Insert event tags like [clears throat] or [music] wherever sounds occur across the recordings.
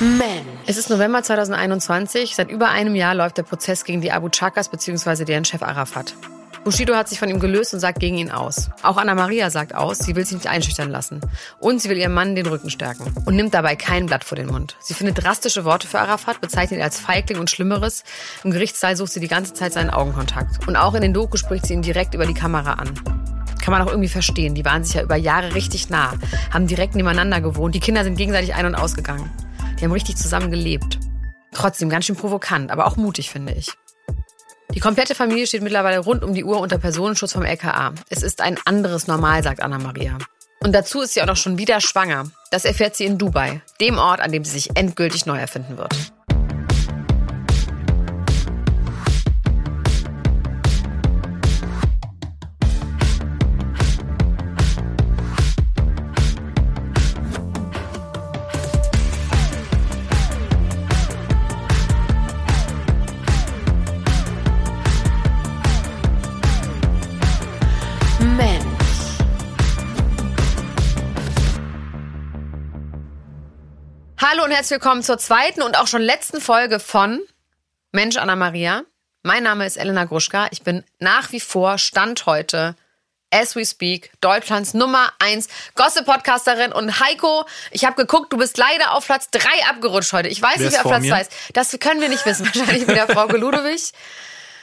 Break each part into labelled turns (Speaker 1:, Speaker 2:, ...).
Speaker 1: Men. Es ist November 2021. Seit über einem Jahr läuft der Prozess gegen die Abu Chakas bzw. deren Chef Arafat. Bushido hat sich von ihm gelöst und sagt gegen ihn aus. Auch Anna Maria sagt aus, sie will sich nicht einschüchtern lassen. Und sie will ihrem Mann den Rücken stärken. Und nimmt dabei kein Blatt vor den Mund. Sie findet drastische Worte für Arafat, bezeichnet ihn als Feigling und Schlimmeres. Im Gerichtssaal sucht sie die ganze Zeit seinen Augenkontakt. Und auch in den Doku spricht sie ihn direkt über die Kamera an. Kann man auch irgendwie verstehen. Die waren sich ja über Jahre richtig nah, haben direkt nebeneinander gewohnt. Die Kinder sind gegenseitig ein- und ausgegangen. Die haben richtig zusammen gelebt. Trotzdem ganz schön provokant, aber auch mutig, finde ich. Die komplette Familie steht mittlerweile rund um die Uhr unter Personenschutz vom LKA. Es ist ein anderes Normal, sagt Anna-Maria. Und dazu ist sie auch noch schon wieder schwanger. Das erfährt sie in Dubai, dem Ort, an dem sie sich endgültig neu erfinden wird. Und herzlich willkommen zur zweiten und auch schon letzten Folge von Mensch Anna Maria. Mein Name ist Elena Gruschka. Ich bin nach wie vor Stand heute, as we speak, Deutschlands Nummer 1 Gossip-Podcasterin. Und Heiko, ich habe geguckt, du bist leider auf Platz 3 abgerutscht heute. Ich weiß
Speaker 2: Wer
Speaker 1: nicht, wer auf Platz
Speaker 2: mir?
Speaker 1: 2 ist. Das können wir nicht wissen. [laughs] Wahrscheinlich wieder Frau Ludowig.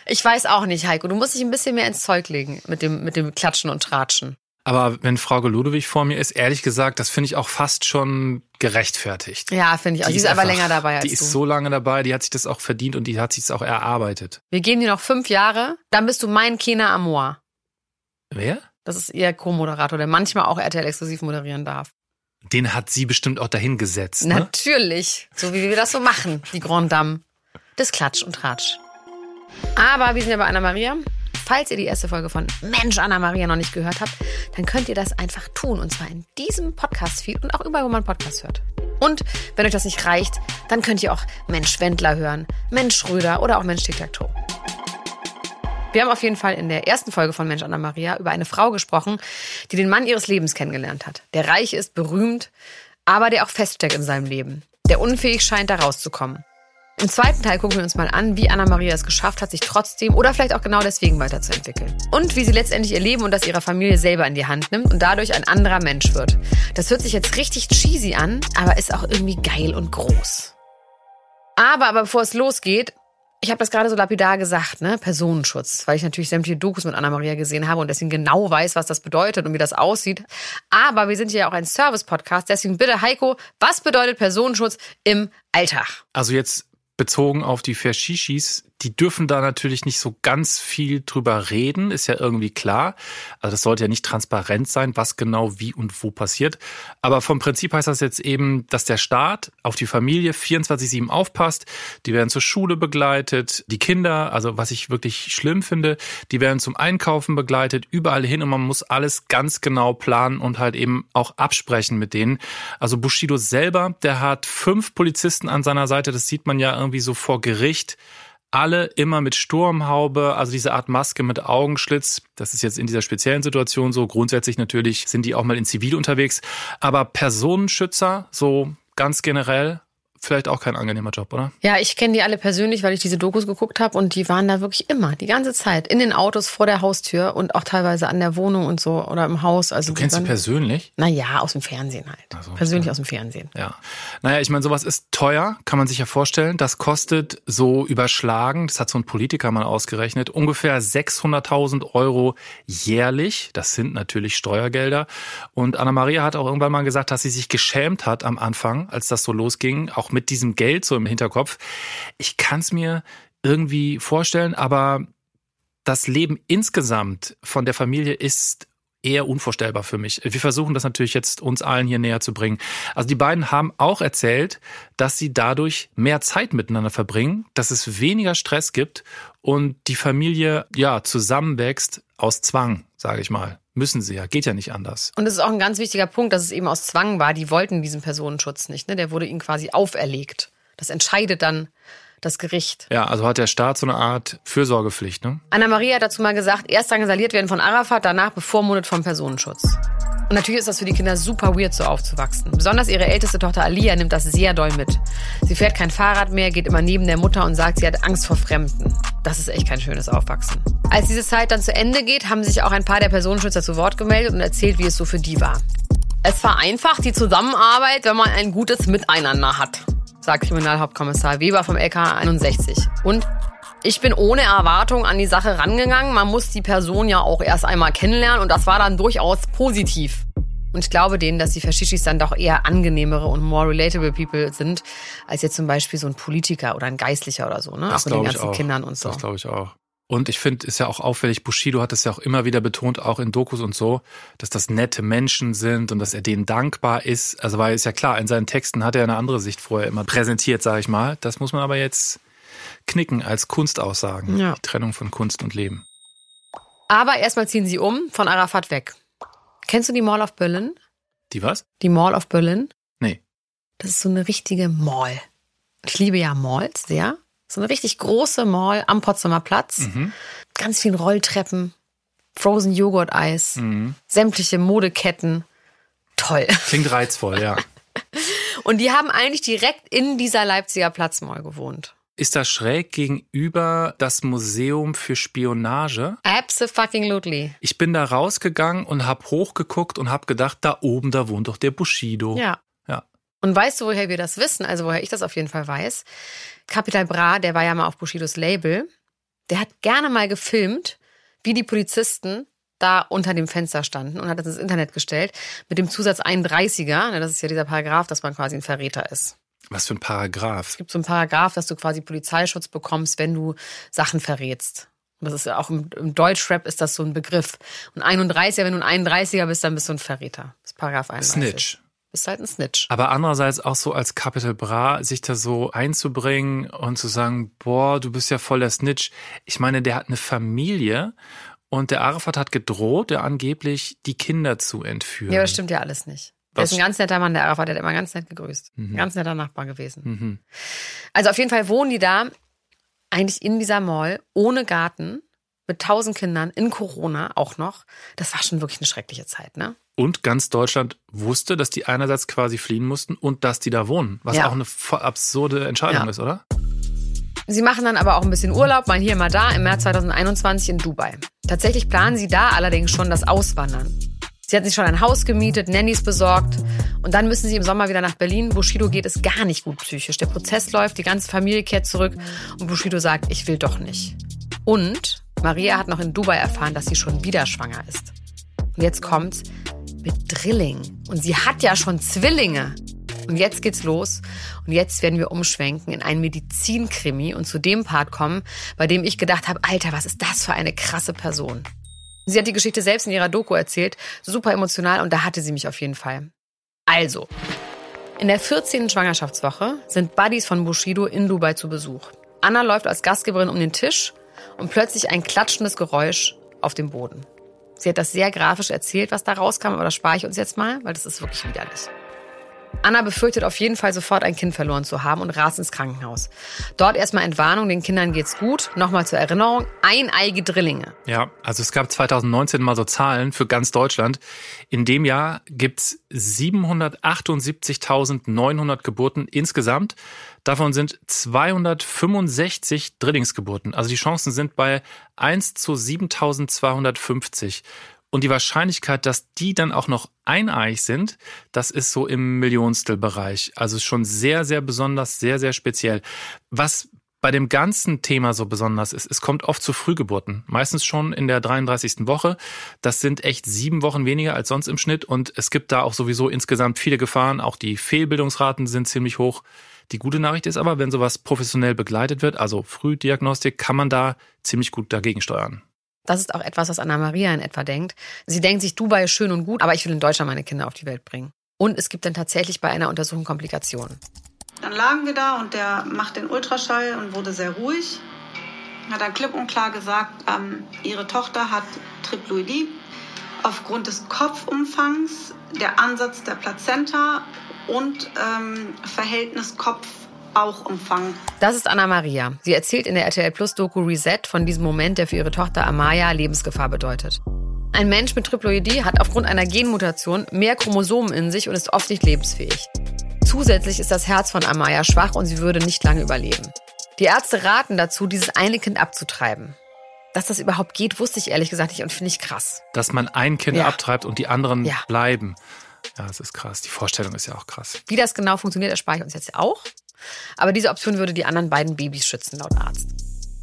Speaker 1: Ich weiß auch nicht, Heiko. Du musst dich ein bisschen mehr ins Zeug legen mit dem, mit dem Klatschen und Tratschen.
Speaker 2: Aber wenn Frau Ludwig vor mir ist, ehrlich gesagt, das finde ich auch fast schon gerechtfertigt.
Speaker 1: Ja, finde ich auch. Die, ist aber länger dabei als
Speaker 2: Die
Speaker 1: du.
Speaker 2: ist so lange dabei, die hat sich das auch verdient und die hat sich das auch erarbeitet.
Speaker 1: wir geben dir noch fünf Jahre, dann bist du mein Kena Amor.
Speaker 2: Wer?
Speaker 1: Das ist ihr Co-Moderator, der manchmal auch RTL exklusiv moderieren darf.
Speaker 2: Den hat sie bestimmt auch dahin gesetzt. Ne?
Speaker 1: Natürlich. So wie wir das so machen, die Grand Dame. Das Klatsch und Tratsch. Aber wir sind ja bei Anna Maria. Falls ihr die erste Folge von Mensch Anna Maria noch nicht gehört habt, dann könnt ihr das einfach tun. Und zwar in diesem Podcast-Feed und auch überall, wo man Podcast hört. Und wenn euch das nicht reicht, dann könnt ihr auch Mensch Wendler hören, Mensch Schröder oder auch Mensch Tic-Tac-Toe. Wir haben auf jeden Fall in der ersten Folge von Mensch Anna Maria über eine Frau gesprochen, die den Mann ihres Lebens kennengelernt hat. Der reich ist, berühmt, aber der auch feststeckt in seinem Leben. Der unfähig scheint, da rauszukommen. Im zweiten Teil gucken wir uns mal an, wie Anna Maria es geschafft hat, sich trotzdem oder vielleicht auch genau deswegen weiterzuentwickeln. Und wie sie letztendlich ihr Leben und das ihrer Familie selber in die Hand nimmt und dadurch ein anderer Mensch wird. Das hört sich jetzt richtig cheesy an, aber ist auch irgendwie geil und groß. Aber, aber bevor es losgeht, ich habe das gerade so lapidar gesagt, ne? Personenschutz, weil ich natürlich sämtliche Dokus mit Anna-Maria gesehen habe und deswegen genau weiß, was das bedeutet und wie das aussieht. Aber wir sind ja auch ein Service-Podcast, deswegen bitte Heiko, was bedeutet Personenschutz im Alltag?
Speaker 2: Also jetzt bezogen auf die Verschischis, die dürfen da natürlich nicht so ganz viel drüber reden, ist ja irgendwie klar. Also das sollte ja nicht transparent sein, was genau wie und wo passiert. Aber vom Prinzip heißt das jetzt eben, dass der Staat auf die Familie 24-7 aufpasst. Die werden zur Schule begleitet. Die Kinder, also was ich wirklich schlimm finde, die werden zum Einkaufen begleitet, überall hin und man muss alles ganz genau planen und halt eben auch absprechen mit denen. Also Bushido selber, der hat fünf Polizisten an seiner Seite. Das sieht man ja irgendwie so vor Gericht alle immer mit Sturmhaube, also diese Art Maske mit Augenschlitz. Das ist jetzt in dieser speziellen Situation so. Grundsätzlich natürlich sind die auch mal in Zivil unterwegs. Aber Personenschützer, so ganz generell, vielleicht auch kein angenehmer Job, oder?
Speaker 1: Ja, ich kenne die alle persönlich, weil ich diese Dokus geguckt habe und die waren da wirklich immer, die ganze Zeit, in den Autos vor der Haustür und auch teilweise an der Wohnung und so oder im Haus. Also
Speaker 2: Du kennst sie persönlich?
Speaker 1: Naja, aus dem Fernsehen halt.
Speaker 2: Ach so,
Speaker 1: Persönlich aus dem Fernsehen.
Speaker 2: Ja. Naja, ich meine, sowas ist teuer, kann man sich ja vorstellen. Das kostet so überschlagen, das hat so ein Politiker mal ausgerechnet, ungefähr 600.000 Euro jährlich. Das sind natürlich Steuergelder. Und Anna-Maria hat auch irgendwann mal gesagt, dass sie sich geschämt hat am Anfang, als das so losging, auch mit diesem Geld so im Hinterkopf. Ich kann es mir irgendwie vorstellen, aber das Leben insgesamt von der Familie ist eher unvorstellbar für mich. Wir versuchen das natürlich jetzt uns allen hier näher zu bringen. Also die beiden haben auch erzählt, dass sie dadurch mehr Zeit miteinander verbringen, dass es weniger Stress gibt und die Familie ja zusammenwächst aus Zwang, sage ich mal. Müssen sie ja, geht ja nicht anders.
Speaker 1: Und es ist auch ein ganz wichtiger Punkt, dass es eben aus Zwang war. Die wollten diesen Personenschutz nicht. Ne? Der wurde ihnen quasi auferlegt. Das entscheidet dann das Gericht.
Speaker 2: Ja, also hat der Staat so eine Art Fürsorgepflicht, ne?
Speaker 1: Anna-Maria hat dazu mal gesagt, erst drangsaliert werden von Arafat, danach bevormundet vom Personenschutz. Und natürlich ist das für die Kinder super weird, so aufzuwachsen. Besonders ihre älteste Tochter Alia nimmt das sehr doll mit. Sie fährt kein Fahrrad mehr, geht immer neben der Mutter und sagt, sie hat Angst vor Fremden. Das ist echt kein schönes Aufwachsen. Als diese Zeit dann zu Ende geht, haben sich auch ein paar der Personenschützer zu Wort gemeldet und erzählt, wie es so für die war. Es vereinfacht die Zusammenarbeit, wenn man ein gutes Miteinander hat, sagt Kriminalhauptkommissar Weber vom LK 61. Und ich bin ohne Erwartung an die Sache rangegangen. Man muss die Person ja auch erst einmal kennenlernen und das war dann durchaus positiv. Und ich glaube denen, dass die Faschishis dann doch eher angenehmere und more relatable people sind, als jetzt zum Beispiel so ein Politiker oder ein Geistlicher oder so, ne?
Speaker 2: Das
Speaker 1: auch mit den ganzen. Kindern und so.
Speaker 2: Das glaube ich auch. Und ich finde, ist ja auch auffällig, Bushido hat es ja auch immer wieder betont, auch in Dokus und so, dass das nette Menschen sind und dass er denen dankbar ist. Also weil ist ja klar, in seinen Texten hat er eine andere Sicht vorher immer präsentiert, sage ich mal. Das muss man aber jetzt knicken als Kunstaussagen.
Speaker 1: Ja.
Speaker 2: Die Trennung von Kunst und Leben.
Speaker 1: Aber erstmal ziehen sie um von Arafat weg. Kennst du die Mall of Berlin?
Speaker 2: Die was?
Speaker 1: Die Mall of Berlin?
Speaker 2: Nee.
Speaker 1: Das ist so eine richtige Mall. Ich liebe ja Malls sehr. So eine richtig große Mall am Potsdamer Platz.
Speaker 2: Mhm.
Speaker 1: Ganz vielen Rolltreppen, Frozen Joghurt Eis,
Speaker 2: Mhm.
Speaker 1: sämtliche Modeketten. Toll.
Speaker 2: Klingt reizvoll, ja. [laughs]
Speaker 1: Und die haben eigentlich direkt in dieser Leipziger Platzmall gewohnt.
Speaker 2: Ist das schräg gegenüber das Museum für Spionage?
Speaker 1: Absolutely.
Speaker 2: Ich bin da rausgegangen und hab hochgeguckt und hab gedacht, da oben, da wohnt doch der Bushido.
Speaker 1: Ja. Und weißt du, woher wir das wissen? Also woher ich das auf jeden Fall weiß? Capital Bra, der war ja mal auf Bushidos Label, der hat gerne mal gefilmt, wie die Polizisten da unter dem Fenster standen und hat das ins Internet gestellt mit dem Zusatz 31er. ne, Das ist ja dieser Paragraph, dass man quasi ein Verräter ist.
Speaker 2: Was für ein Paragraph.
Speaker 1: Es gibt so einen Paragraph, dass du quasi Polizeischutz bekommst, wenn du Sachen verrätst. Und das ist ja auch im, im Deutschrap ist das so ein Begriff. Und 31er, wenn du ein 31er bist, dann bist du ein Verräter. Das ist Paragraph 31.
Speaker 2: Snitch.
Speaker 1: Bist halt ein Snitch.
Speaker 2: Aber andererseits auch so als Capital Bra, sich da so einzubringen und zu sagen, boah, du bist ja voll der Snitch. Ich meine, der hat eine Familie und der Arafat hat gedroht, der angeblich die Kinder zu entführen.
Speaker 1: Ja, das stimmt ja alles nicht. Der ist ein ganz netter Mann, der Arafat, der hat immer ganz nett gegrüßt.
Speaker 2: Mhm.
Speaker 1: Ganz netter Nachbar gewesen.
Speaker 2: Mhm.
Speaker 1: Also auf jeden Fall wohnen die da eigentlich in dieser Mall, ohne Garten, mit tausend Kindern, in Corona auch noch. Das war schon wirklich eine schreckliche Zeit, ne?
Speaker 2: Und ganz Deutschland wusste, dass die einerseits quasi fliehen mussten und dass die da wohnen. Was
Speaker 1: Ja.
Speaker 2: auch eine voll absurde Entscheidung
Speaker 1: Ja.
Speaker 2: ist, oder?
Speaker 1: Sie machen dann aber auch ein bisschen Urlaub, mal hier, mal da, im März 2021 in Dubai. Tatsächlich planen sie da allerdings schon das Auswandern. Sie hat sich schon ein Haus gemietet, Nannies besorgt und dann müssen sie im Sommer wieder nach Berlin. Bushido geht es gar nicht gut psychisch. Der Prozess läuft, die ganze Familie kehrt zurück und Bushido sagt, ich will doch nicht. Und Maria hat noch in Dubai erfahren, dass sie schon wieder schwanger ist. Und jetzt kommt's mit Drilling. Und sie hat ja schon Zwillinge. Und jetzt geht's los. Und jetzt werden wir umschwenken in einen Medizinkrimi und zu dem Part kommen, bei dem ich gedacht habe, Alter, was ist das für eine krasse Person? Sie hat die Geschichte selbst in ihrer Doku erzählt, super emotional und da hatte sie mich auf jeden Fall. Also, in der 14. Schwangerschaftswoche sind Buddies von Bushido in Dubai zu Besuch. Anna läuft als Gastgeberin um den Tisch und plötzlich ein klatschendes Geräusch auf dem Boden. Sie hat das sehr grafisch erzählt, was da rauskam, aber das spare ich uns jetzt mal, weil das ist wirklich widerlich. Anna befürchtet auf jeden Fall sofort ein Kind verloren zu haben und rast ins Krankenhaus. Dort erstmal Entwarnung, den Kindern geht's gut. Nochmal zur Erinnerung, eineige Drillinge.
Speaker 2: Ja, also es gab 2019 mal so Zahlen für ganz Deutschland. In dem Jahr gibt's 778.900 Geburten insgesamt. Davon sind 265 Drillingsgeburten. Also die Chancen sind bei 1 zu 7250. Und die Wahrscheinlichkeit, dass die dann auch noch eineich sind, das ist so im Millionstelbereich. Also schon sehr, sehr besonders, sehr, sehr speziell. Was bei dem ganzen Thema so besonders ist, es kommt oft zu Frühgeburten. Meistens schon in der 33. Woche. Das sind echt sieben Wochen weniger als sonst im Schnitt. Und es gibt da auch sowieso insgesamt viele Gefahren. Auch die Fehlbildungsraten sind ziemlich hoch. Die gute Nachricht ist aber, wenn sowas professionell begleitet wird, also Frühdiagnostik, kann man da ziemlich gut dagegen steuern.
Speaker 1: Das ist auch etwas, was Anna Maria in etwa denkt. Sie denkt sich, Dubai ist schön und gut, aber ich will in Deutschland meine Kinder auf die Welt bringen. Und es gibt dann tatsächlich bei einer Untersuchung Komplikationen.
Speaker 3: Dann lagen wir da und der macht den Ultraschall und wurde sehr ruhig. Hat dann klipp und klar gesagt, ähm, ihre Tochter hat Triploidie. Aufgrund des Kopfumfangs, der Ansatz der Plazenta und ähm, Verhältnis Kopf-Bauchumfang.
Speaker 1: Das ist Anna Maria. Sie erzählt in der RTL Plus Doku Reset von diesem Moment, der für ihre Tochter Amaya Lebensgefahr bedeutet. Ein Mensch mit Triploidie hat aufgrund einer Genmutation mehr Chromosomen in sich und ist oft nicht lebensfähig. Zusätzlich ist das Herz von Amaya schwach und sie würde nicht lange überleben. Die Ärzte raten dazu, dieses eine Kind abzutreiben. Dass das überhaupt geht, wusste ich ehrlich gesagt nicht und finde ich krass.
Speaker 2: Dass man ein Kind
Speaker 1: Ja.
Speaker 2: abtreibt und die anderen
Speaker 1: Ja.
Speaker 2: bleiben. Ja, das ist krass. Die Vorstellung ist ja auch krass.
Speaker 1: Wie das genau funktioniert, erspare ich uns jetzt auch. Aber diese Option würde die anderen beiden Babys schützen, laut Arzt.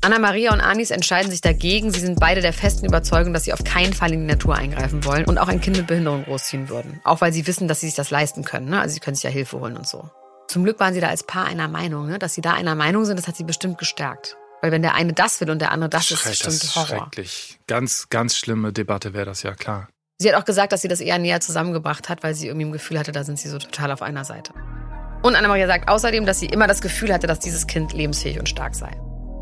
Speaker 1: Anna-Maria und Anis entscheiden sich dagegen. Sie sind beide der festen Überzeugung, dass sie auf keinen Fall in die Natur eingreifen wollen und auch ein Kind mit Behinderung großziehen würden. Auch weil sie wissen, dass sie sich das leisten können. Ne? Also sie können sich ja Hilfe holen und so. Zum Glück waren sie da als Paar einer Meinung. Ne? Dass sie da einer Meinung sind, das hat sie bestimmt gestärkt. Weil wenn der eine das will und der andere das, ist
Speaker 2: Schreck-
Speaker 1: bestimmt
Speaker 2: das ist
Speaker 1: Horror.
Speaker 2: schrecklich. Ganz, ganz schlimme Debatte wäre das ja klar.
Speaker 1: Sie hat auch gesagt, dass sie das eher näher zusammengebracht hat, weil sie irgendwie im Gefühl hatte, da sind sie so total auf einer Seite. Und Anna-Maria sagt außerdem, dass sie immer das Gefühl hatte, dass dieses Kind lebensfähig und stark sei.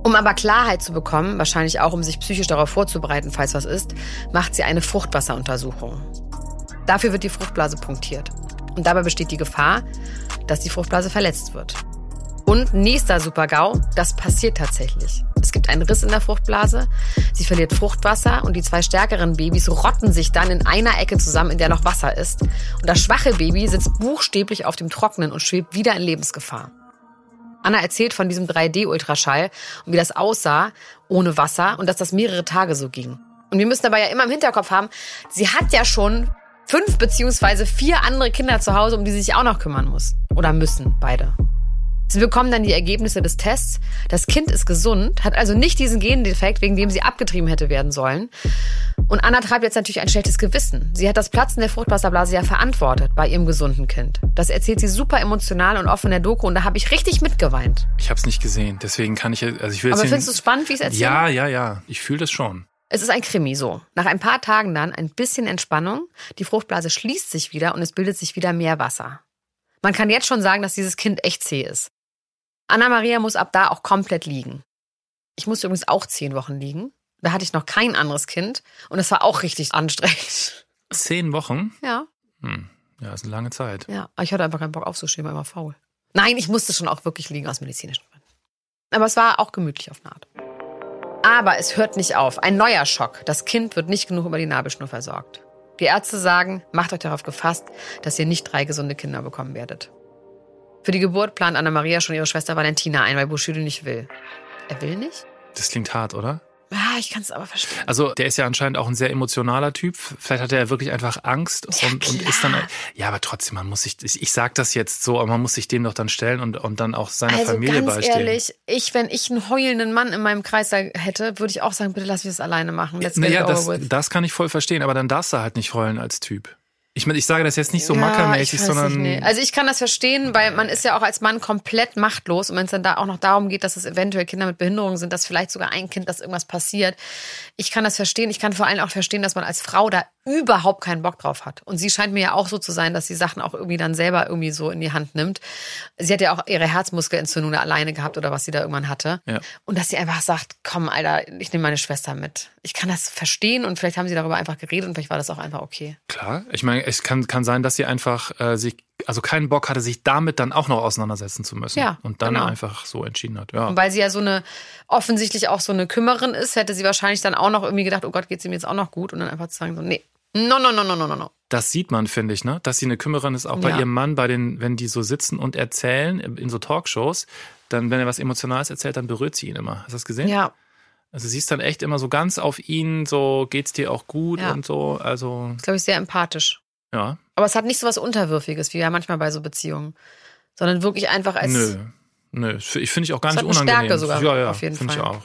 Speaker 1: Um aber Klarheit zu bekommen, wahrscheinlich auch um sich psychisch darauf vorzubereiten, falls was ist, macht sie eine Fruchtwasseruntersuchung. Dafür wird die Fruchtblase punktiert. Und dabei besteht die Gefahr, dass die Fruchtblase verletzt wird. Und nächster Super-GAU, das passiert tatsächlich. Es gibt einen Riss in der Fruchtblase, sie verliert Fruchtwasser und die zwei stärkeren Babys rotten sich dann in einer Ecke zusammen, in der noch Wasser ist. Und das schwache Baby sitzt buchstäblich auf dem Trocknen und schwebt wieder in Lebensgefahr. Anna erzählt von diesem 3D-Ultraschall und wie das aussah ohne Wasser und dass das mehrere Tage so ging. Und wir müssen dabei ja immer im Hinterkopf haben, sie hat ja schon fünf beziehungsweise vier andere Kinder zu Hause, um die sie sich auch noch kümmern muss. Oder müssen, beide. Sie bekommen dann die Ergebnisse des Tests. Das Kind ist gesund, hat also nicht diesen Gendefekt, wegen dem sie abgetrieben hätte werden sollen. Und Anna treibt jetzt natürlich ein schlechtes Gewissen. Sie hat das Platzen der Fruchtwasserblase ja verantwortet bei ihrem gesunden Kind. Das erzählt sie super emotional und offen in der Doku und da habe ich richtig mitgeweint.
Speaker 2: Ich habe es nicht gesehen, deswegen kann ich, also ich will
Speaker 1: Aber findest du es spannend, wie ich es erzähle?
Speaker 2: Ja, ja, ja. Ich fühle das schon.
Speaker 1: Es ist ein Krimi so. Nach ein paar Tagen dann ein bisschen Entspannung, die Fruchtblase schließt sich wieder und es bildet sich wieder mehr Wasser. Man kann jetzt schon sagen, dass dieses Kind echt zäh ist. Anna-Maria muss ab da auch komplett liegen. Ich musste übrigens auch zehn Wochen liegen. Da hatte ich noch kein anderes Kind und es war auch richtig anstrengend.
Speaker 2: Zehn Wochen?
Speaker 1: Ja,
Speaker 2: Hm. Ja, ist eine lange Zeit.
Speaker 1: ja. Aber ich hatte einfach keinen Bock aufzustehen, war immer faul. Nein, ich musste schon auch wirklich liegen aus medizinischen Gründen. Aber es war auch gemütlich auf eine Art. Aber es hört nicht auf. Ein neuer Schock. Das Kind wird nicht genug über die Nabelschnur versorgt. Die Ärzte sagen, macht euch darauf gefasst, dass ihr nicht drei gesunde Kinder bekommen werdet. Für die Geburt plant Anna-Maria schon ihre Schwester Valentina ein, weil Bushido nicht will. Er will nicht?
Speaker 2: Das klingt hart, oder?
Speaker 1: Ja, ich kann es aber verstehen.
Speaker 2: Also der ist ja anscheinend auch ein sehr emotionaler Typ. Vielleicht hat er ja wirklich einfach Angst
Speaker 1: Ja,
Speaker 2: und, und ist dann. Ja, aber trotzdem, man muss sich. Ich, ich sag das jetzt so, aber man muss sich dem doch dann stellen und, und dann auch seiner
Speaker 1: Also
Speaker 2: Familie
Speaker 1: ganz
Speaker 2: beistehen.
Speaker 1: ehrlich, ich, wenn ich einen heulenden Mann in meinem Kreis hätte, würde ich auch sagen, bitte lass mich das alleine machen. Let's
Speaker 2: naja, das,
Speaker 1: with.
Speaker 2: das kann ich voll verstehen, aber dann darfst du halt nicht heulen als Typ. Ich meine, ich sage das jetzt nicht so
Speaker 1: Ja,
Speaker 2: mackermäßig, sondern.
Speaker 1: Nicht, nee. Also ich kann das verstehen, weil man ist ja auch als Mann komplett machtlos und wenn es dann da auch noch darum geht, dass es eventuell Kinder mit Behinderung sind, dass vielleicht sogar ein Kind, dass irgendwas passiert. Ich kann das verstehen. Ich kann vor allem auch verstehen, dass man als Frau da überhaupt keinen Bock drauf hat. Und sie scheint mir ja auch so zu sein, dass sie Sachen auch irgendwie dann selber irgendwie so in die Hand nimmt. Sie hat ja auch ihre Herzmuskelentzündung da alleine gehabt oder was sie da irgendwann hatte.
Speaker 2: Ja.
Speaker 1: Und dass sie einfach sagt, komm, Alter, ich nehme meine Schwester mit. Ich kann das verstehen und vielleicht haben sie darüber einfach geredet und vielleicht war das auch einfach okay.
Speaker 2: Klar, ich meine, es kann, kann sein, dass sie einfach äh, sich, also keinen Bock hatte, sich damit dann auch noch auseinandersetzen zu müssen.
Speaker 1: Ja,
Speaker 2: und dann
Speaker 1: genau.
Speaker 2: einfach so entschieden hat. Ja.
Speaker 1: Und weil sie ja so eine, offensichtlich auch so eine Kümmerin ist, hätte sie wahrscheinlich dann auch noch irgendwie gedacht, oh Gott, geht's ihm jetzt auch noch gut? Und dann einfach zu sagen, so, nee, no, no, no, no, no, no, no.
Speaker 2: Das sieht man, finde ich, ne? Dass sie eine Kümmerin ist, auch bei
Speaker 1: Ja.
Speaker 2: ihrem Mann, bei den, wenn die so sitzen und erzählen in so Talkshows, dann, wenn er was Emotionales erzählt, dann berührt sie ihn immer. Hast du das gesehen?
Speaker 1: Ja,
Speaker 2: Also sie ist dann echt immer so ganz auf ihn, so geht's dir auch gut
Speaker 1: Ja.
Speaker 2: und so. Also,
Speaker 1: ist, glaube ich, sehr empathisch.
Speaker 2: Ja.
Speaker 1: Aber es hat nicht so was Unterwürfiges, wie ja manchmal bei so Beziehungen. Sondern wirklich einfach als.
Speaker 2: Nö. Nö. Ich finde ich auch gar
Speaker 1: Es
Speaker 2: nicht
Speaker 1: hat eine
Speaker 2: unangenehm.
Speaker 1: Stärke sogar,
Speaker 2: ja, ja,
Speaker 1: auf jeden
Speaker 2: finde ich
Speaker 1: Fall.
Speaker 2: auch.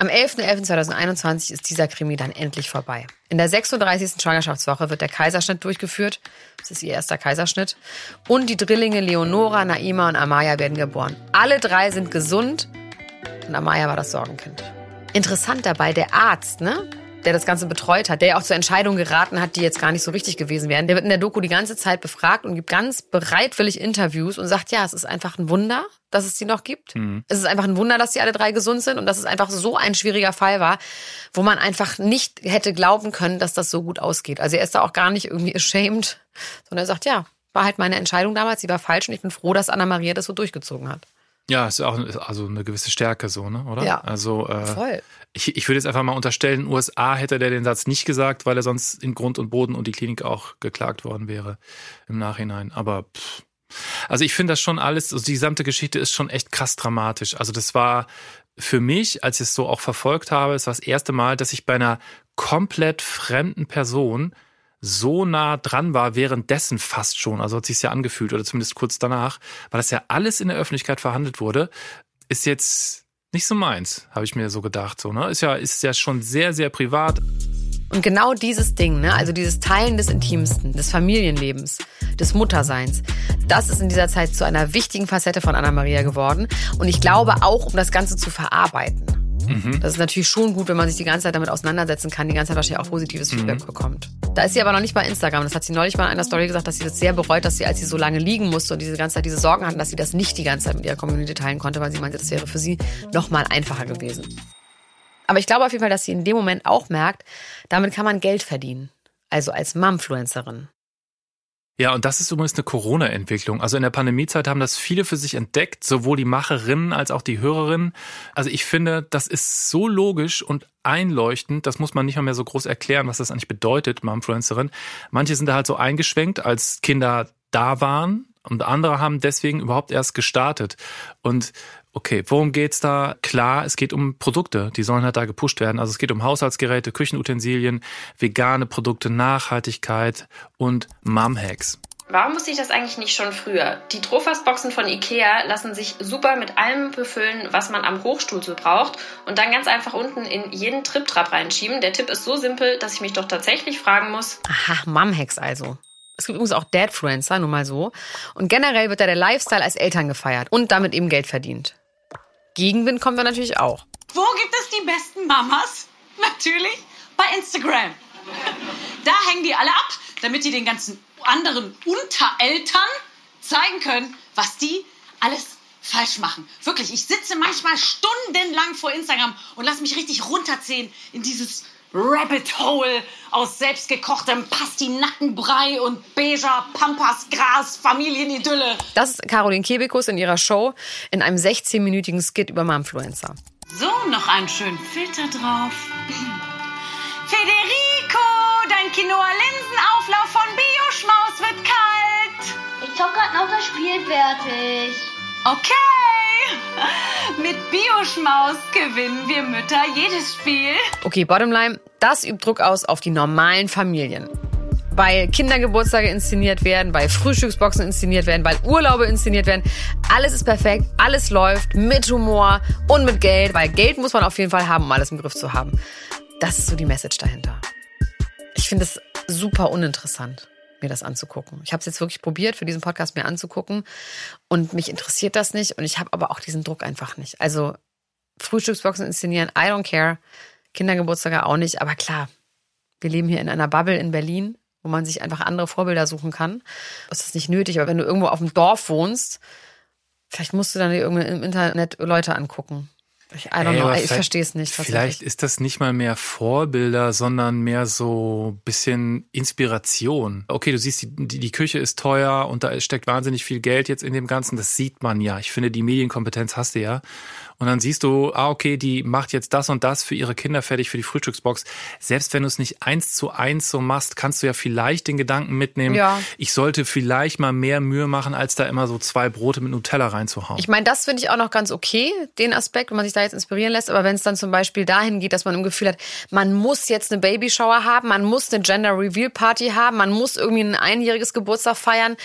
Speaker 1: Am 11.11.2021 ist dieser Krimi dann endlich vorbei. In der 36. Schwangerschaftswoche wird der Kaiserschnitt durchgeführt. Das ist ihr erster Kaiserschnitt. Und die Drillinge Leonora, Naima und Amaya werden geboren. Alle drei sind gesund und Amaya war das Sorgenkind. Interessant dabei, der Arzt, ne? Der das Ganze betreut hat, der ja auch zur Entscheidung geraten hat, die jetzt gar nicht so richtig gewesen wären. Der wird in der Doku die ganze Zeit befragt und gibt ganz bereitwillig Interviews und sagt, ja, es ist einfach ein Wunder, dass es die noch gibt. Es ist einfach ein Wunder, dass die alle drei gesund sind und dass es einfach so ein schwieriger Fall war, wo man einfach nicht hätte glauben können, dass das so gut ausgeht. Also er ist da auch gar nicht irgendwie ashamed, sondern er sagt, ja, war halt meine Entscheidung damals, sie war falsch und ich bin froh, dass Anna-Maria das so durchgezogen hat.
Speaker 2: Ja, ist auch also eine gewisse Stärke so, ne? Oder?
Speaker 1: Ja.
Speaker 2: Also äh,
Speaker 1: Voll.
Speaker 2: Ich, ich würde jetzt einfach mal unterstellen, USA hätte der den Satz nicht gesagt, weil er sonst in Grund und Boden und die Klinik auch geklagt worden wäre im Nachhinein. Aber pff. also ich finde das schon alles, also die gesamte Geschichte ist schon echt krass dramatisch. Also das war für mich, als ich es so auch verfolgt habe, es war das erste Mal, dass ich bei einer komplett fremden Person so nah dran war, währenddessen fast schon, also hat sich ja angefühlt oder zumindest kurz danach, weil das ja alles in der Öffentlichkeit verhandelt wurde, ist jetzt nicht so meins, habe ich mir so gedacht. So, ne? Ist ja, ist ja schon sehr, sehr privat.
Speaker 1: Und genau dieses Ding, ne, also dieses Teilen des Intimsten, des Familienlebens, des Mutterseins, das ist in dieser Zeit zu einer wichtigen Facette von Anna-Maria geworden. Und ich glaube auch, um das Ganze zu verarbeiten.
Speaker 2: Mhm.
Speaker 1: Das ist natürlich schon gut, wenn man sich die ganze Zeit damit auseinandersetzen kann, die ganze Zeit wahrscheinlich auch positives Feedback bekommt. Da ist sie aber noch nicht bei Instagram. Das hat sie neulich mal in einer Story gesagt, dass sie das sehr bereut, dass sie, als sie so lange liegen musste und diese ganze Zeit diese Sorgen hatten, dass sie das nicht die ganze Zeit mit ihrer Community teilen konnte, weil sie meinte, das wäre für sie noch mal einfacher gewesen. Aber ich glaube auf jeden Fall, dass sie in dem Moment auch merkt, damit kann man Geld verdienen. Also als Mumfluencerin.
Speaker 2: Ja, und das ist übrigens eine Corona-Entwicklung. Also in der Pandemiezeit haben das viele für sich entdeckt, sowohl die Macherinnen als auch die Hörerinnen. Also ich finde, das ist so logisch und einleuchtend, das muss man nicht mal mehr so groß erklären, was das eigentlich bedeutet, Momfluencerin. Manche sind da halt so eingeschwenkt, als Kinder da waren und andere haben deswegen überhaupt erst gestartet. Und okay, worum geht's da? Klar, es geht um Produkte, die sollen halt da gepusht werden. Also es geht um Haushaltsgeräte, Küchenutensilien, vegane Produkte, Nachhaltigkeit und Mum-Hacks.
Speaker 4: Warum wusste ich das eigentlich nicht schon früher? Die Trofast-Boxen von Ikea lassen sich super mit allem befüllen, was man am Hochstuhl so braucht und dann ganz einfach unten in jeden Trip-Trap reinschieben. Der Tipp ist so simpel, dass ich mich doch tatsächlich fragen muss.
Speaker 1: Aha, Mum-Hacks also. Es gibt übrigens auch Dadfluencer, nur mal so. Und generell wird da der Lifestyle als Eltern gefeiert und damit eben Geld verdient. Gegenwind kommt da natürlich auch.
Speaker 5: Wo gibt es die besten Mamas? [laughs] Natürlich bei Instagram. Da hängen die alle ab, damit die den ganzen anderen Untereltern zeigen können, was die alles falsch machen. Wirklich, ich sitze manchmal stundenlang vor Instagram und lasse mich richtig runterziehen in dieses Rabbit Hole aus selbstgekochtem Pastinackenbrei und beiger Pampasgras Familienidylle.
Speaker 1: Das ist Caroline Kebekus in ihrer Show in einem 16-minütigen Skit über Mumfluencer.
Speaker 5: So, noch einen schönen Filter drauf. [clears throat] Federico, dein Quinoa-Linsenauflauf von Bioschmaus wird kalt.
Speaker 6: Ich hab grad noch das Spiel fertig.
Speaker 5: Okay. Mit Bioschmaus gewinnen wir Mütter jedes Spiel.
Speaker 1: Okay, Bottomline, das übt Druck aus auf die normalen Familien. Weil Kindergeburtstage inszeniert werden, weil Frühstücksboxen inszeniert werden, weil Urlaube inszeniert werden. Alles ist perfekt, alles läuft mit Humor und mit Geld, weil Geld muss man auf jeden Fall haben, um alles im Griff zu haben. Das ist so die Message dahinter. Ich finde es super uninteressant, mir das anzugucken. Ich habe es jetzt wirklich probiert, für diesen Podcast mir anzugucken und mich interessiert das nicht und ich habe aber auch diesen Druck einfach nicht. Also Frühstücksboxen inszenieren, I don't care. Kindergeburtstage auch nicht, aber klar, wir leben hier in einer Bubble in Berlin, wo man sich einfach andere Vorbilder suchen kann. Das ist nicht nötig, aber wenn du irgendwo auf dem Dorf wohnst, vielleicht musst du dann irgendwie im Internet Leute angucken. Ich, I don't know, ich verstehe es nicht.
Speaker 2: Vielleicht ist das nicht mal mehr Vorbilder, sondern mehr so bisschen Inspiration. Okay, du siehst, die, die, die Küche ist teuer und da steckt wahnsinnig viel Geld jetzt in dem Ganzen. Das sieht man ja. Ich finde, die Medienkompetenz hast du ja. Und dann siehst du, ah, okay, die macht jetzt das und das für ihre Kinder fertig für die Frühstücksbox. Selbst wenn du es nicht eins zu eins so machst, kannst du ja vielleicht den Gedanken mitnehmen,
Speaker 1: Ja.
Speaker 2: ich sollte vielleicht mal mehr Mühe machen, als da immer so zwei Brote mit Nutella reinzuhauen.
Speaker 1: Ich meine, das finde ich auch noch ganz okay, den Aspekt, wenn man sich da jetzt inspirieren lässt. Aber wenn es dann zum Beispiel dahin geht, dass man im Gefühl hat, man muss jetzt eine Babyshower haben, man muss eine Gender Reveal Party haben, man muss irgendwie ein einjähriges Geburtstag feiern.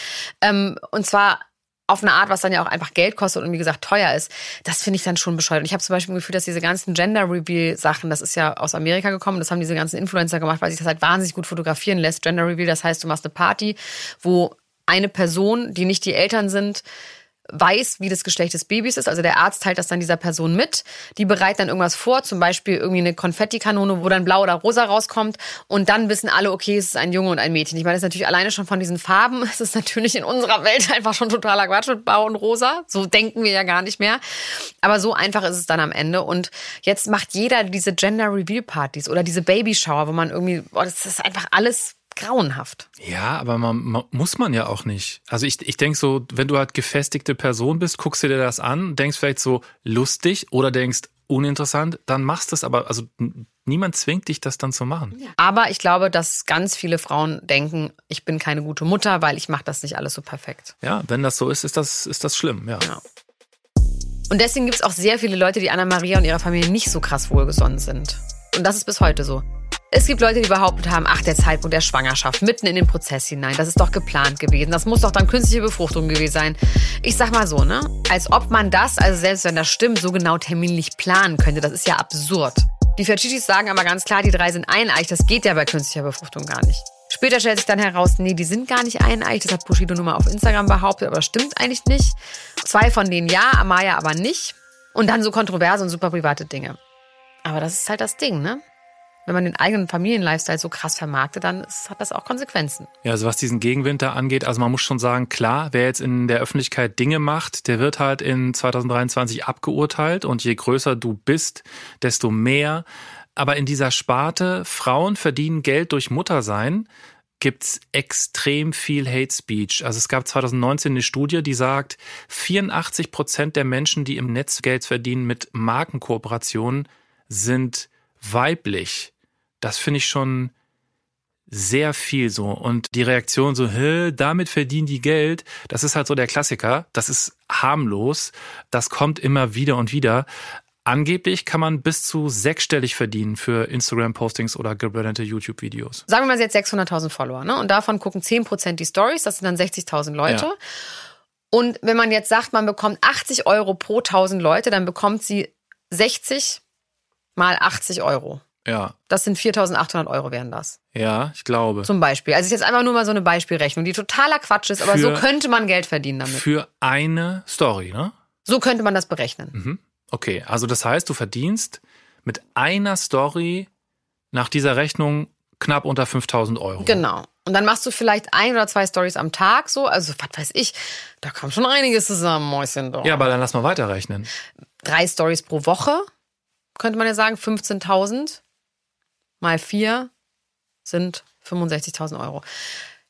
Speaker 1: Ähm, und zwar auf eine Art, was dann ja auch einfach Geld kostet und wie gesagt teuer ist, das finde ich dann schon bescheuert. Und ich habe zum Beispiel ein Gefühl, dass diese ganzen Gender Reveal Sachen, das ist ja aus Amerika gekommen, das haben diese ganzen Influencer gemacht, weil sich das halt wahnsinnig gut fotografieren lässt. Gender Reveal, das heißt, du machst eine Party, wo eine Person, die nicht die Eltern sind, weiß, wie das Geschlecht des Babys ist. Also der Arzt teilt das dann dieser Person mit. Die bereitet dann irgendwas vor, zum Beispiel irgendwie eine Konfettikanone, wo dann blau oder rosa rauskommt. Und dann wissen alle, okay, es ist ein Junge und ein Mädchen. Ich meine, das ist natürlich alleine schon von diesen Farben. [laughs] Es ist natürlich in unserer Welt einfach schon totaler Quatsch mit blau und rosa. So denken wir ja gar nicht mehr. Aber so einfach ist es dann am Ende. Und jetzt macht jeder diese Gender Reveal Partys oder diese Baby Shower, wo man irgendwie, boah, das ist einfach alles grauenhaft.
Speaker 2: Ja, aber man, man, muss man ja auch nicht. Also ich, ich denke so, wenn du halt gefestigte Person bist, guckst du dir das an, denkst vielleicht so lustig oder denkst uninteressant, dann machst du es aber, also niemand zwingt dich, das dann zu machen.
Speaker 1: Aber ich glaube, dass ganz viele Frauen denken, ich bin keine gute Mutter, weil ich mache das nicht alles so perfekt.
Speaker 2: Ja, wenn das so ist, ist das, ist das schlimm, ja.
Speaker 1: Ja. Und deswegen gibt es auch sehr viele Leute, die Anna-Maria und ihrer Familie nicht so krass wohlgesonnen sind. Und das ist bis heute so. Es gibt Leute, die behauptet haben, ach, der Zeitpunkt der Schwangerschaft, mitten in den Prozess hinein, das ist doch geplant gewesen. Das muss doch dann künstliche Befruchtung gewesen sein. Ich sag mal so, ne? Als ob man das, also selbst wenn das stimmt, so genau terminlich planen könnte. Das ist ja absurd. Die Ferchichis sagen aber ganz klar, die drei sind eineich. Das geht ja bei künstlicher Befruchtung gar nicht. Später stellt sich dann heraus, nee, die sind gar nicht eineich. Das hat Bushido nun mal auf Instagram behauptet, aber das stimmt eigentlich nicht. Zwei von denen ja, Amaya aber nicht. Und dann so kontroverse und super private Dinge. Aber das ist halt das Ding, ne? Wenn man den eigenen Familienlifestyle so krass vermarktet, dann hat das auch Konsequenzen.
Speaker 2: Ja, also was diesen Gegenwinter angeht, also man muss schon sagen, klar, wer jetzt in der Öffentlichkeit Dinge macht, der wird halt in 2023 abgeurteilt und je größer du bist, desto mehr. Aber in dieser Sparte, Frauen verdienen Geld durch Muttersein, gibt's extrem viel Hate Speech. Also es gab 2019 eine Studie, die sagt, 84 Prozent der Menschen, die im Netz Geld verdienen mit Markenkooperationen, sind weiblich. Das finde ich schon sehr viel so. Und die Reaktion so, Hä, damit verdienen die Geld, das ist halt so der Klassiker. Das ist harmlos. Das kommt immer wieder und wieder. Angeblich kann man bis zu sechsstellig verdienen für Instagram-Postings oder gebrandete YouTube-Videos.
Speaker 1: Sagen wir mal, sie hat 600.000 Follower, ne? Und davon gucken 10% die Stories, das sind dann 60.000 Leute.
Speaker 2: Ja.
Speaker 1: Und wenn man jetzt sagt, man bekommt 80 Euro pro 1000 Leute, dann bekommt sie 60 mal 80 Euro.
Speaker 2: Ja,
Speaker 1: Das sind 4.800 Euro wären das.
Speaker 2: ja, ich glaube.
Speaker 1: Zum Beispiel. Also ist jetzt einfach nur mal so eine Beispielrechnung, die totaler Quatsch ist, aber
Speaker 2: Für-
Speaker 1: so könnte man Geld verdienen damit.
Speaker 2: Für eine Story, ne?
Speaker 1: So könnte man das berechnen.
Speaker 2: Mhm. Okay, also das heißt, du verdienst mit einer Story nach dieser Rechnung knapp unter 5000 Euro.
Speaker 1: Genau. Und dann machst du vielleicht ein oder zwei Stories am Tag so. Also, was weiß ich, da kommt schon einiges zusammen, Mäuschen. Doch.
Speaker 2: Ja, aber dann lass mal weiterrechnen.
Speaker 1: Drei Stories pro Woche, könnte man ja sagen, 15.000 mal vier sind 65.000 Euro.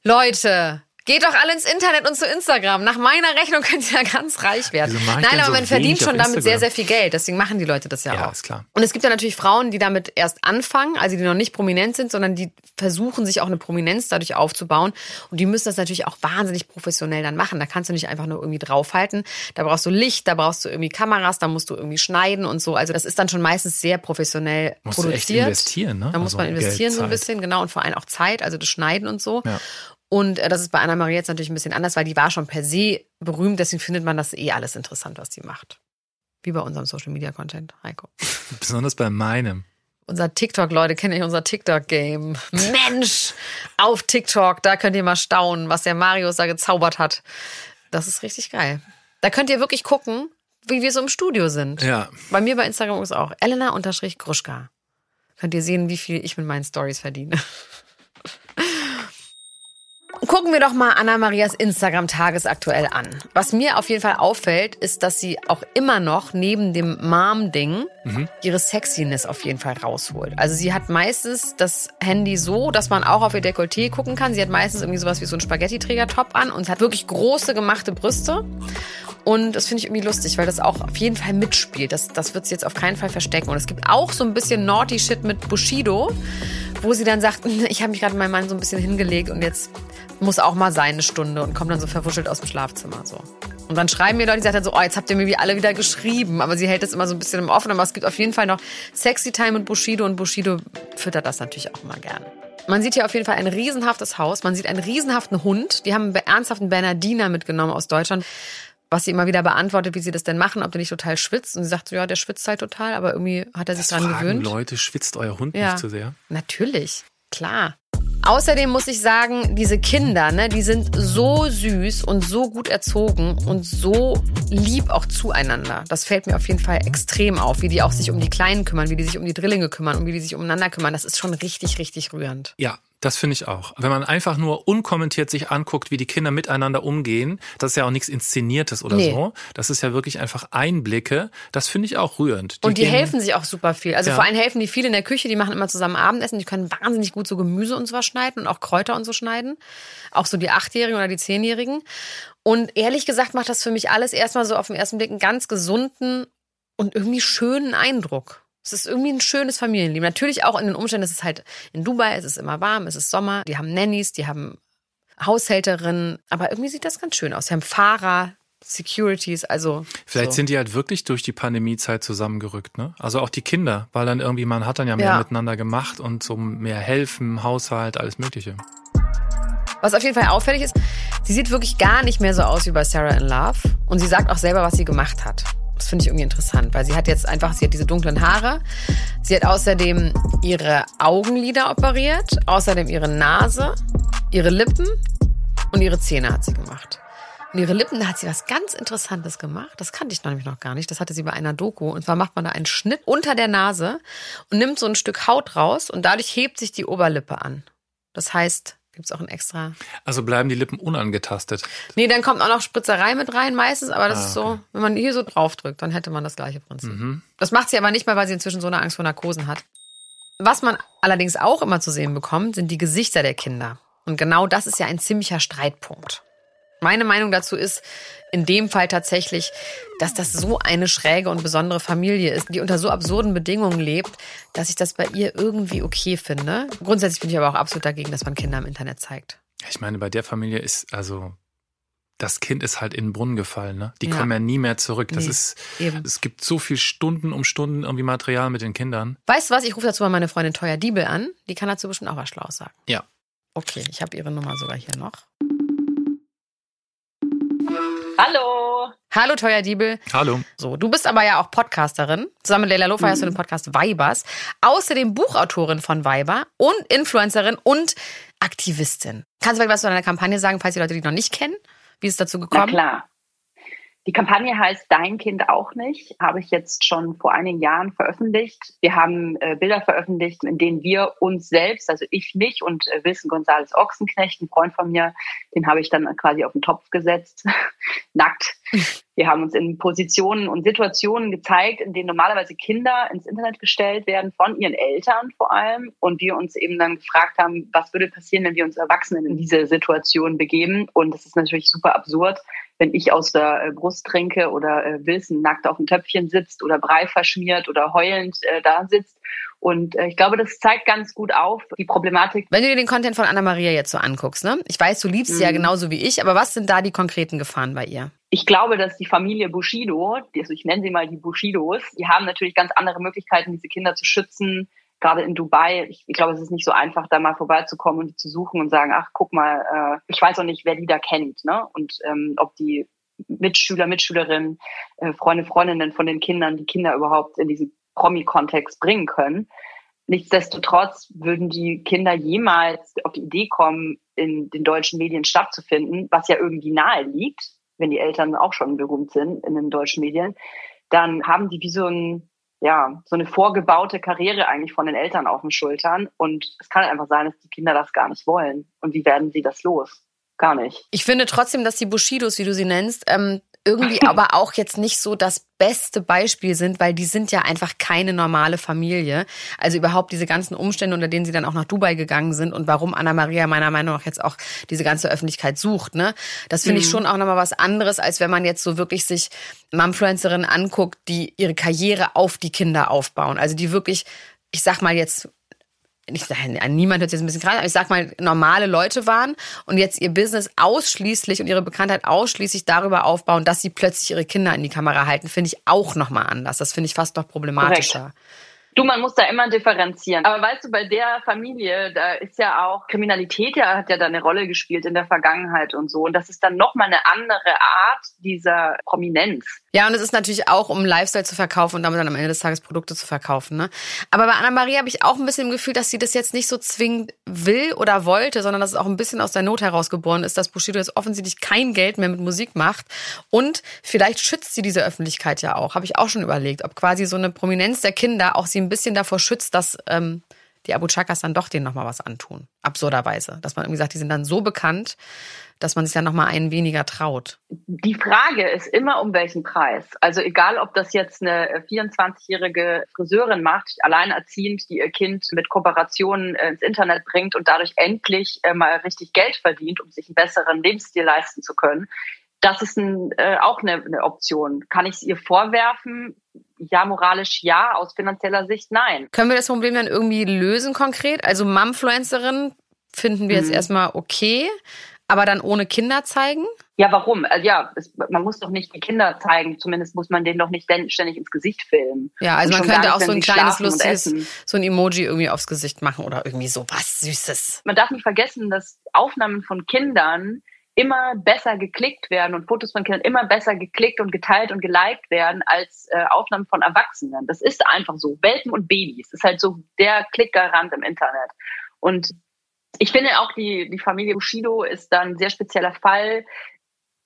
Speaker 1: Leute, geht doch alle ins Internet und zu Instagram. Nach meiner Rechnung könnt ihr ja ganz reich werden. Nein, aber
Speaker 2: so
Speaker 1: man verdient schon damit sehr,
Speaker 2: Instagram?
Speaker 1: sehr viel Geld. Deswegen machen die Leute das ja,
Speaker 2: Ja,
Speaker 1: auch.
Speaker 2: ist klar.
Speaker 1: Und es gibt ja natürlich Frauen, die damit erst anfangen, also die noch nicht prominent sind, sondern die versuchen, sich auch eine Prominenz dadurch aufzubauen. Und die müssen das natürlich auch wahnsinnig professionell dann machen. Da kannst du nicht einfach nur irgendwie draufhalten. Da brauchst du Licht, da brauchst du irgendwie Kameras, da musst du irgendwie schneiden und so. Also das ist dann schon meistens sehr professionell
Speaker 2: Musst du echt
Speaker 1: produziert.
Speaker 2: investieren, ne?
Speaker 1: Da muss
Speaker 2: Also
Speaker 1: man investieren
Speaker 2: Geld,
Speaker 1: so ein bisschen, genau. Und vor allem auch Zeit, also das Schneiden und so.
Speaker 2: Ja.
Speaker 1: Und äh, das ist bei Anna-Maria jetzt natürlich ein bisschen anders, weil die war schon per se berühmt. Deswegen findet man das eh alles interessant, was die macht. Wie bei unserem Social-Media-Content, Heiko. [laughs]
Speaker 2: Besonders bei meinem.
Speaker 1: Unser TikTok, Leute, kenne ich unser TikTok-Game. Mensch, auf TikTok, da könnt ihr mal staunen, was der Marius da gezaubert hat. Das ist richtig geil. Da könnt ihr wirklich gucken, wie wir so im Studio sind.
Speaker 2: Ja.
Speaker 1: Bei mir bei Instagram ist auch Elena-Gruschka. Könnt ihr sehen, wie viel ich mit meinen Stories verdiene. Gucken wir doch mal Anna-Marias Instagram tagesaktuell an. Was mir auf jeden Fall auffällt, ist, dass sie auch immer noch neben dem Mom-Ding ihre Sexiness auf jeden Fall rausholt. Also sie hat meistens das Handy so, dass man auch auf ihr Dekolleté gucken kann. Sie hat meistens irgendwie sowas wie so einen Spaghetti-Träger-Top an und hat wirklich große gemachte Brüste. Und das finde ich irgendwie lustig, weil das auch auf jeden Fall mitspielt. Das, das wird sie jetzt auf keinen Fall verstecken. Und es gibt auch so ein bisschen naughty Shit mit Bushido, wo sie dann sagt, [laughs] ich habe mich gerade meinem Mann so ein bisschen hingelegt und jetzt muss auch mal sein eine Stunde und kommt dann so verwuschelt aus dem Schlafzimmer so. Und dann schreiben mir Leute, die sagen dann so, oh, jetzt habt ihr mir wie alle wieder geschrieben. Aber sie hält das immer so ein bisschen im Offenen. Aber es gibt auf jeden Fall noch Sexy Time mit Bushido und Bushido füttert das natürlich auch immer gern. Man sieht hier auf jeden Fall ein riesenhaftes Haus. Man sieht einen riesenhaften Hund. Die haben einen ernsthaften Bernardiner mitgenommen aus Deutschland. Was sie immer wieder beantwortet, wie sie das denn machen, ob der nicht total schwitzt. Und sie sagt so, ja, der schwitzt halt total, aber irgendwie hat er sich
Speaker 2: Das
Speaker 1: dran
Speaker 2: fragen
Speaker 1: gewöhnt.
Speaker 2: Leute, schwitzt euer Hund
Speaker 1: Ja.
Speaker 2: nicht zu sehr?
Speaker 1: Natürlich, klar. Außerdem muss ich sagen, diese Kinder, ne, die sind so süß und so gut erzogen und so lieb auch zueinander. Das fällt mir auf jeden Fall extrem auf, wie die auch sich um die Kleinen kümmern, wie die sich um die Drillinge kümmern und wie die sich umeinander kümmern. Das ist schon richtig, richtig rührend.
Speaker 2: Ja, Das finde ich auch. Wenn man einfach nur unkommentiert sich anguckt, wie die Kinder miteinander umgehen, das ist ja auch nichts Inszeniertes oder
Speaker 1: Nee.
Speaker 2: so. Das ist ja wirklich einfach Einblicke. Das finde ich auch rührend.
Speaker 1: Und die
Speaker 2: gehen-
Speaker 1: helfen sich auch super viel. Also
Speaker 2: Ja.
Speaker 1: vor allem helfen die viel in der Küche, die machen immer zusammen Abendessen, die können wahnsinnig gut so Gemüse und sowas schneiden und auch Kräuter und so schneiden. Auch so die Achtjährigen oder die Zehnjährigen. Und ehrlich gesagt macht das für mich alles erstmal so auf den ersten Blick einen ganz gesunden und irgendwie schönen Eindruck. Es ist irgendwie ein schönes Familienleben. Natürlich auch in den Umständen, es ist halt in Dubai, es ist immer warm, es ist Sommer, die haben Nannies, die haben Haushälterinnen, aber irgendwie sieht das ganz schön aus. Sie haben Fahrer, Securities, also
Speaker 2: Vielleicht
Speaker 1: so.
Speaker 2: sind die halt wirklich durch die Pandemiezeit zusammengerückt, ne? Also auch die Kinder, weil dann irgendwie, man hat dann ja mehr
Speaker 1: Ja.
Speaker 2: miteinander gemacht und so mehr helfen, Haushalt, alles Mögliche.
Speaker 1: Was auf jeden Fall auffällig ist, sie sieht wirklich gar nicht mehr so aus wie bei Sarah in Love. Und sie sagt auch selber, was sie gemacht hat. Das finde ich irgendwie interessant, weil sie hat jetzt einfach, sie hat diese dunklen Haare. Sie hat außerdem ihre Augenlider operiert, außerdem ihre Nase, ihre Lippen und ihre Zähne hat sie gemacht. Und ihre Lippen, da hat sie was ganz Interessantes gemacht. Das kannte ich nämlich noch gar nicht. Das hatte sie bei einer Doku. Und zwar macht man da einen Schnitt unter der Nase und nimmt so ein Stück Haut raus und dadurch hebt sich die Oberlippe an. Das heißt, gibt's auch ein extra
Speaker 2: Also bleiben die Lippen unangetastet.
Speaker 1: Nee, dann kommt auch noch Spritzerei mit rein meistens, aber das
Speaker 2: Ah,
Speaker 1: ist so,
Speaker 2: okay.
Speaker 1: wenn man hier so drauf drückt, dann hätte man das gleiche Prinzip.
Speaker 2: Mhm.
Speaker 1: Das macht sie aber nicht mehr, weil sie inzwischen so eine Angst vor Narkosen hat. Was man allerdings auch immer zu sehen bekommt, sind die Gesichter der Kinder. Und genau das ist ja ein ziemlicher Streitpunkt. Meine Meinung dazu ist in dem Fall tatsächlich, dass das so eine schräge und besondere Familie ist, die unter so absurden Bedingungen lebt, dass ich das bei ihr irgendwie okay finde. Grundsätzlich bin ich aber auch absolut dagegen, dass man Kinder im Internet zeigt.
Speaker 2: Ich meine, bei der Familie ist, also, das Kind ist halt in den Brunnen gefallen, ne? Die
Speaker 1: Ja.
Speaker 2: kommen ja nie mehr zurück. Das
Speaker 1: Nee,
Speaker 2: ist,
Speaker 1: eben.
Speaker 2: es gibt so viel Stunden um Stunden irgendwie Material mit den Kindern.
Speaker 1: Weißt du was? Ich rufe dazu mal meine Freundin Teuer Diebel an. Die kann dazu bestimmt auch was Schlaues sagen.
Speaker 2: Ja.
Speaker 1: Okay, ich habe ihre Nummer sogar hier noch.
Speaker 7: Hallo.
Speaker 1: Hallo Teuer Diebel.
Speaker 2: Hallo.
Speaker 1: So, du bist aber ja auch Podcasterin. Zusammen mit Leila Lofa hast du den Podcast Weibers. Außerdem Buchautorin von Weiber und Influencerin und Aktivistin. Kannst du vielleicht was zu deiner Kampagne sagen, falls die Leute die noch nicht kennen? Wie ist es dazu
Speaker 7: Na
Speaker 1: gekommen?
Speaker 7: klar. Die Kampagne heißt Dein Kind auch nicht, habe ich jetzt schon vor einigen Jahren veröffentlicht. Wir haben äh, Bilder veröffentlicht, in denen wir uns selbst, also ich mich und äh, Wilson Gonzales Ochsenknecht, ein Freund von mir, den habe ich dann quasi auf den Topf gesetzt, [laughs] nackt. Wir haben uns in Positionen und Situationen gezeigt, in denen normalerweise Kinder ins Internet gestellt werden, von ihren Eltern vor allem. Und wir uns eben dann gefragt haben, was würde passieren, wenn wir uns Erwachsenen in diese Situation begeben. Und das ist natürlich super absurd, wenn ich aus der äh, Brust trinke oder äh, Wilson nackt auf dem Töpfchen sitzt oder Brei verschmiert oder heulend äh, da sitzt. Und äh, ich glaube, das zeigt ganz gut auf die Problematik.
Speaker 1: Wenn du dir den Content von Anna-Maria jetzt so anguckst, ne? Ich weiß, du liebst sie ja
Speaker 7: Mhm.
Speaker 1: genauso wie ich, aber was sind da die konkreten Gefahren bei ihr?
Speaker 7: Ich glaube, dass die Familie Bushido, also ich nenne sie mal die Bushidos, die haben natürlich ganz andere Möglichkeiten, diese Kinder zu schützen. Gerade in Dubai, ich, ich glaube, es ist nicht so einfach, da mal vorbeizukommen und die zu suchen und sagen, ach, guck mal, äh, ich weiß auch nicht, wer die da kennt, ne? Und ähm, ob die Mitschüler, Mitschülerinnen, äh, Freunde, Freundinnen von den Kindern, die Kinder überhaupt in diesen Promi-Kontext bringen können. Nichtsdestotrotz würden die Kinder jemals auf die Idee kommen, in den deutschen Medien stattzufinden, was ja irgendwie nahe liegt, wenn die Eltern auch schon berühmt sind in den deutschen Medien, dann haben die wie so ein, ja, so eine vorgebaute Karriere eigentlich von den Eltern auf den Schultern. Und es kann einfach sein, dass die Kinder das gar nicht wollen. Und wie werden sie das los? Gar nicht.
Speaker 1: Ich finde trotzdem, dass die Bushidos, wie du sie nennst, ähm, irgendwie [laughs] aber auch jetzt nicht so das beste Beispiel sind, weil die sind ja einfach keine normale Familie. Also überhaupt diese ganzen Umstände, unter denen sie dann auch nach Dubai gegangen sind und warum Anna-Maria meiner Meinung nach jetzt auch diese ganze Öffentlichkeit sucht, ne? Das finde ich schon auch nochmal was anderes, als wenn man jetzt so wirklich sich Mumfluencerinnen anguckt, die ihre Karriere auf die Kinder aufbauen. Also die wirklich, ich sag mal jetzt, ich sage, niemand hört jetzt ein bisschen krass, aber ich sag mal, normale Leute waren und jetzt ihr Business ausschließlich und ihre Bekanntheit ausschließlich darüber aufbauen, dass sie plötzlich ihre Kinder in die Kamera halten, finde ich auch nochmal anders. Das finde ich fast noch problematischer.
Speaker 7: Du, man muss da immer differenzieren. Aber weißt du, bei der Familie, da ist ja auch Kriminalität ja, hat ja da eine Rolle gespielt in der Vergangenheit und so. Und das ist dann nochmal eine andere Art dieser Prominenz.
Speaker 1: Ja, und es ist natürlich auch, um Lifestyle zu verkaufen und damit dann am Ende des Tages Produkte zu verkaufen. Ne? Aber bei Anna-Maria habe ich auch ein bisschen im Gefühl, dass sie das jetzt nicht so zwingend will oder wollte, sondern dass es auch ein bisschen aus der Not herausgeboren ist, dass Bushido jetzt offensichtlich kein Geld mehr mit Musik macht. Und vielleicht schützt sie diese Öffentlichkeit ja auch. Habe ich auch schon überlegt, ob quasi so eine Prominenz der Kinder auch sie ein bisschen davor schützt, dass ähm, die Abu Chakas dann doch denen nochmal was antun. Absurderweise. Dass man irgendwie sagt, die sind dann so bekannt, dass man sich dann nochmal einen weniger traut.
Speaker 7: Die Frage ist immer, um welchen Preis. Also egal, ob das jetzt eine 24-jährige Friseurin macht, alleinerziehend, die ihr Kind mit Kooperationen äh, ins Internet bringt und dadurch endlich äh, mal richtig Geld verdient, um sich einen besseren Lebensstil leisten zu können. Das ist ein, äh, auch eine, eine Option. Kann ich es ihr vorwerfen? Ja, moralisch ja, aus finanzieller Sicht nein.
Speaker 1: Können wir das Problem dann irgendwie lösen konkret? Also Mumfluencerin finden wir jetzt
Speaker 7: Mhm.
Speaker 1: erstmal okay, aber dann ohne Kinder zeigen?
Speaker 7: Ja, warum? Also ja, es, man muss doch nicht die Kinder zeigen. Zumindest muss man denen doch nicht ständig ins Gesicht filmen.
Speaker 1: Ja, also man könnte
Speaker 7: gar
Speaker 1: auch
Speaker 7: nicht,
Speaker 1: so ein kleines, lustiges, so ein Emoji irgendwie aufs Gesicht machen oder irgendwie so was Süßes.
Speaker 7: Man darf nicht vergessen, dass Aufnahmen von Kindern immer besser geklickt werden und Fotos von Kindern immer besser geklickt und geteilt und geliked werden als äh, Aufnahmen von Erwachsenen. Das ist einfach so. Welpen und Babys ist halt so der Klickgarant im Internet. Und ich finde auch, die, die Familie Bushido ist dann ein sehr spezieller Fall.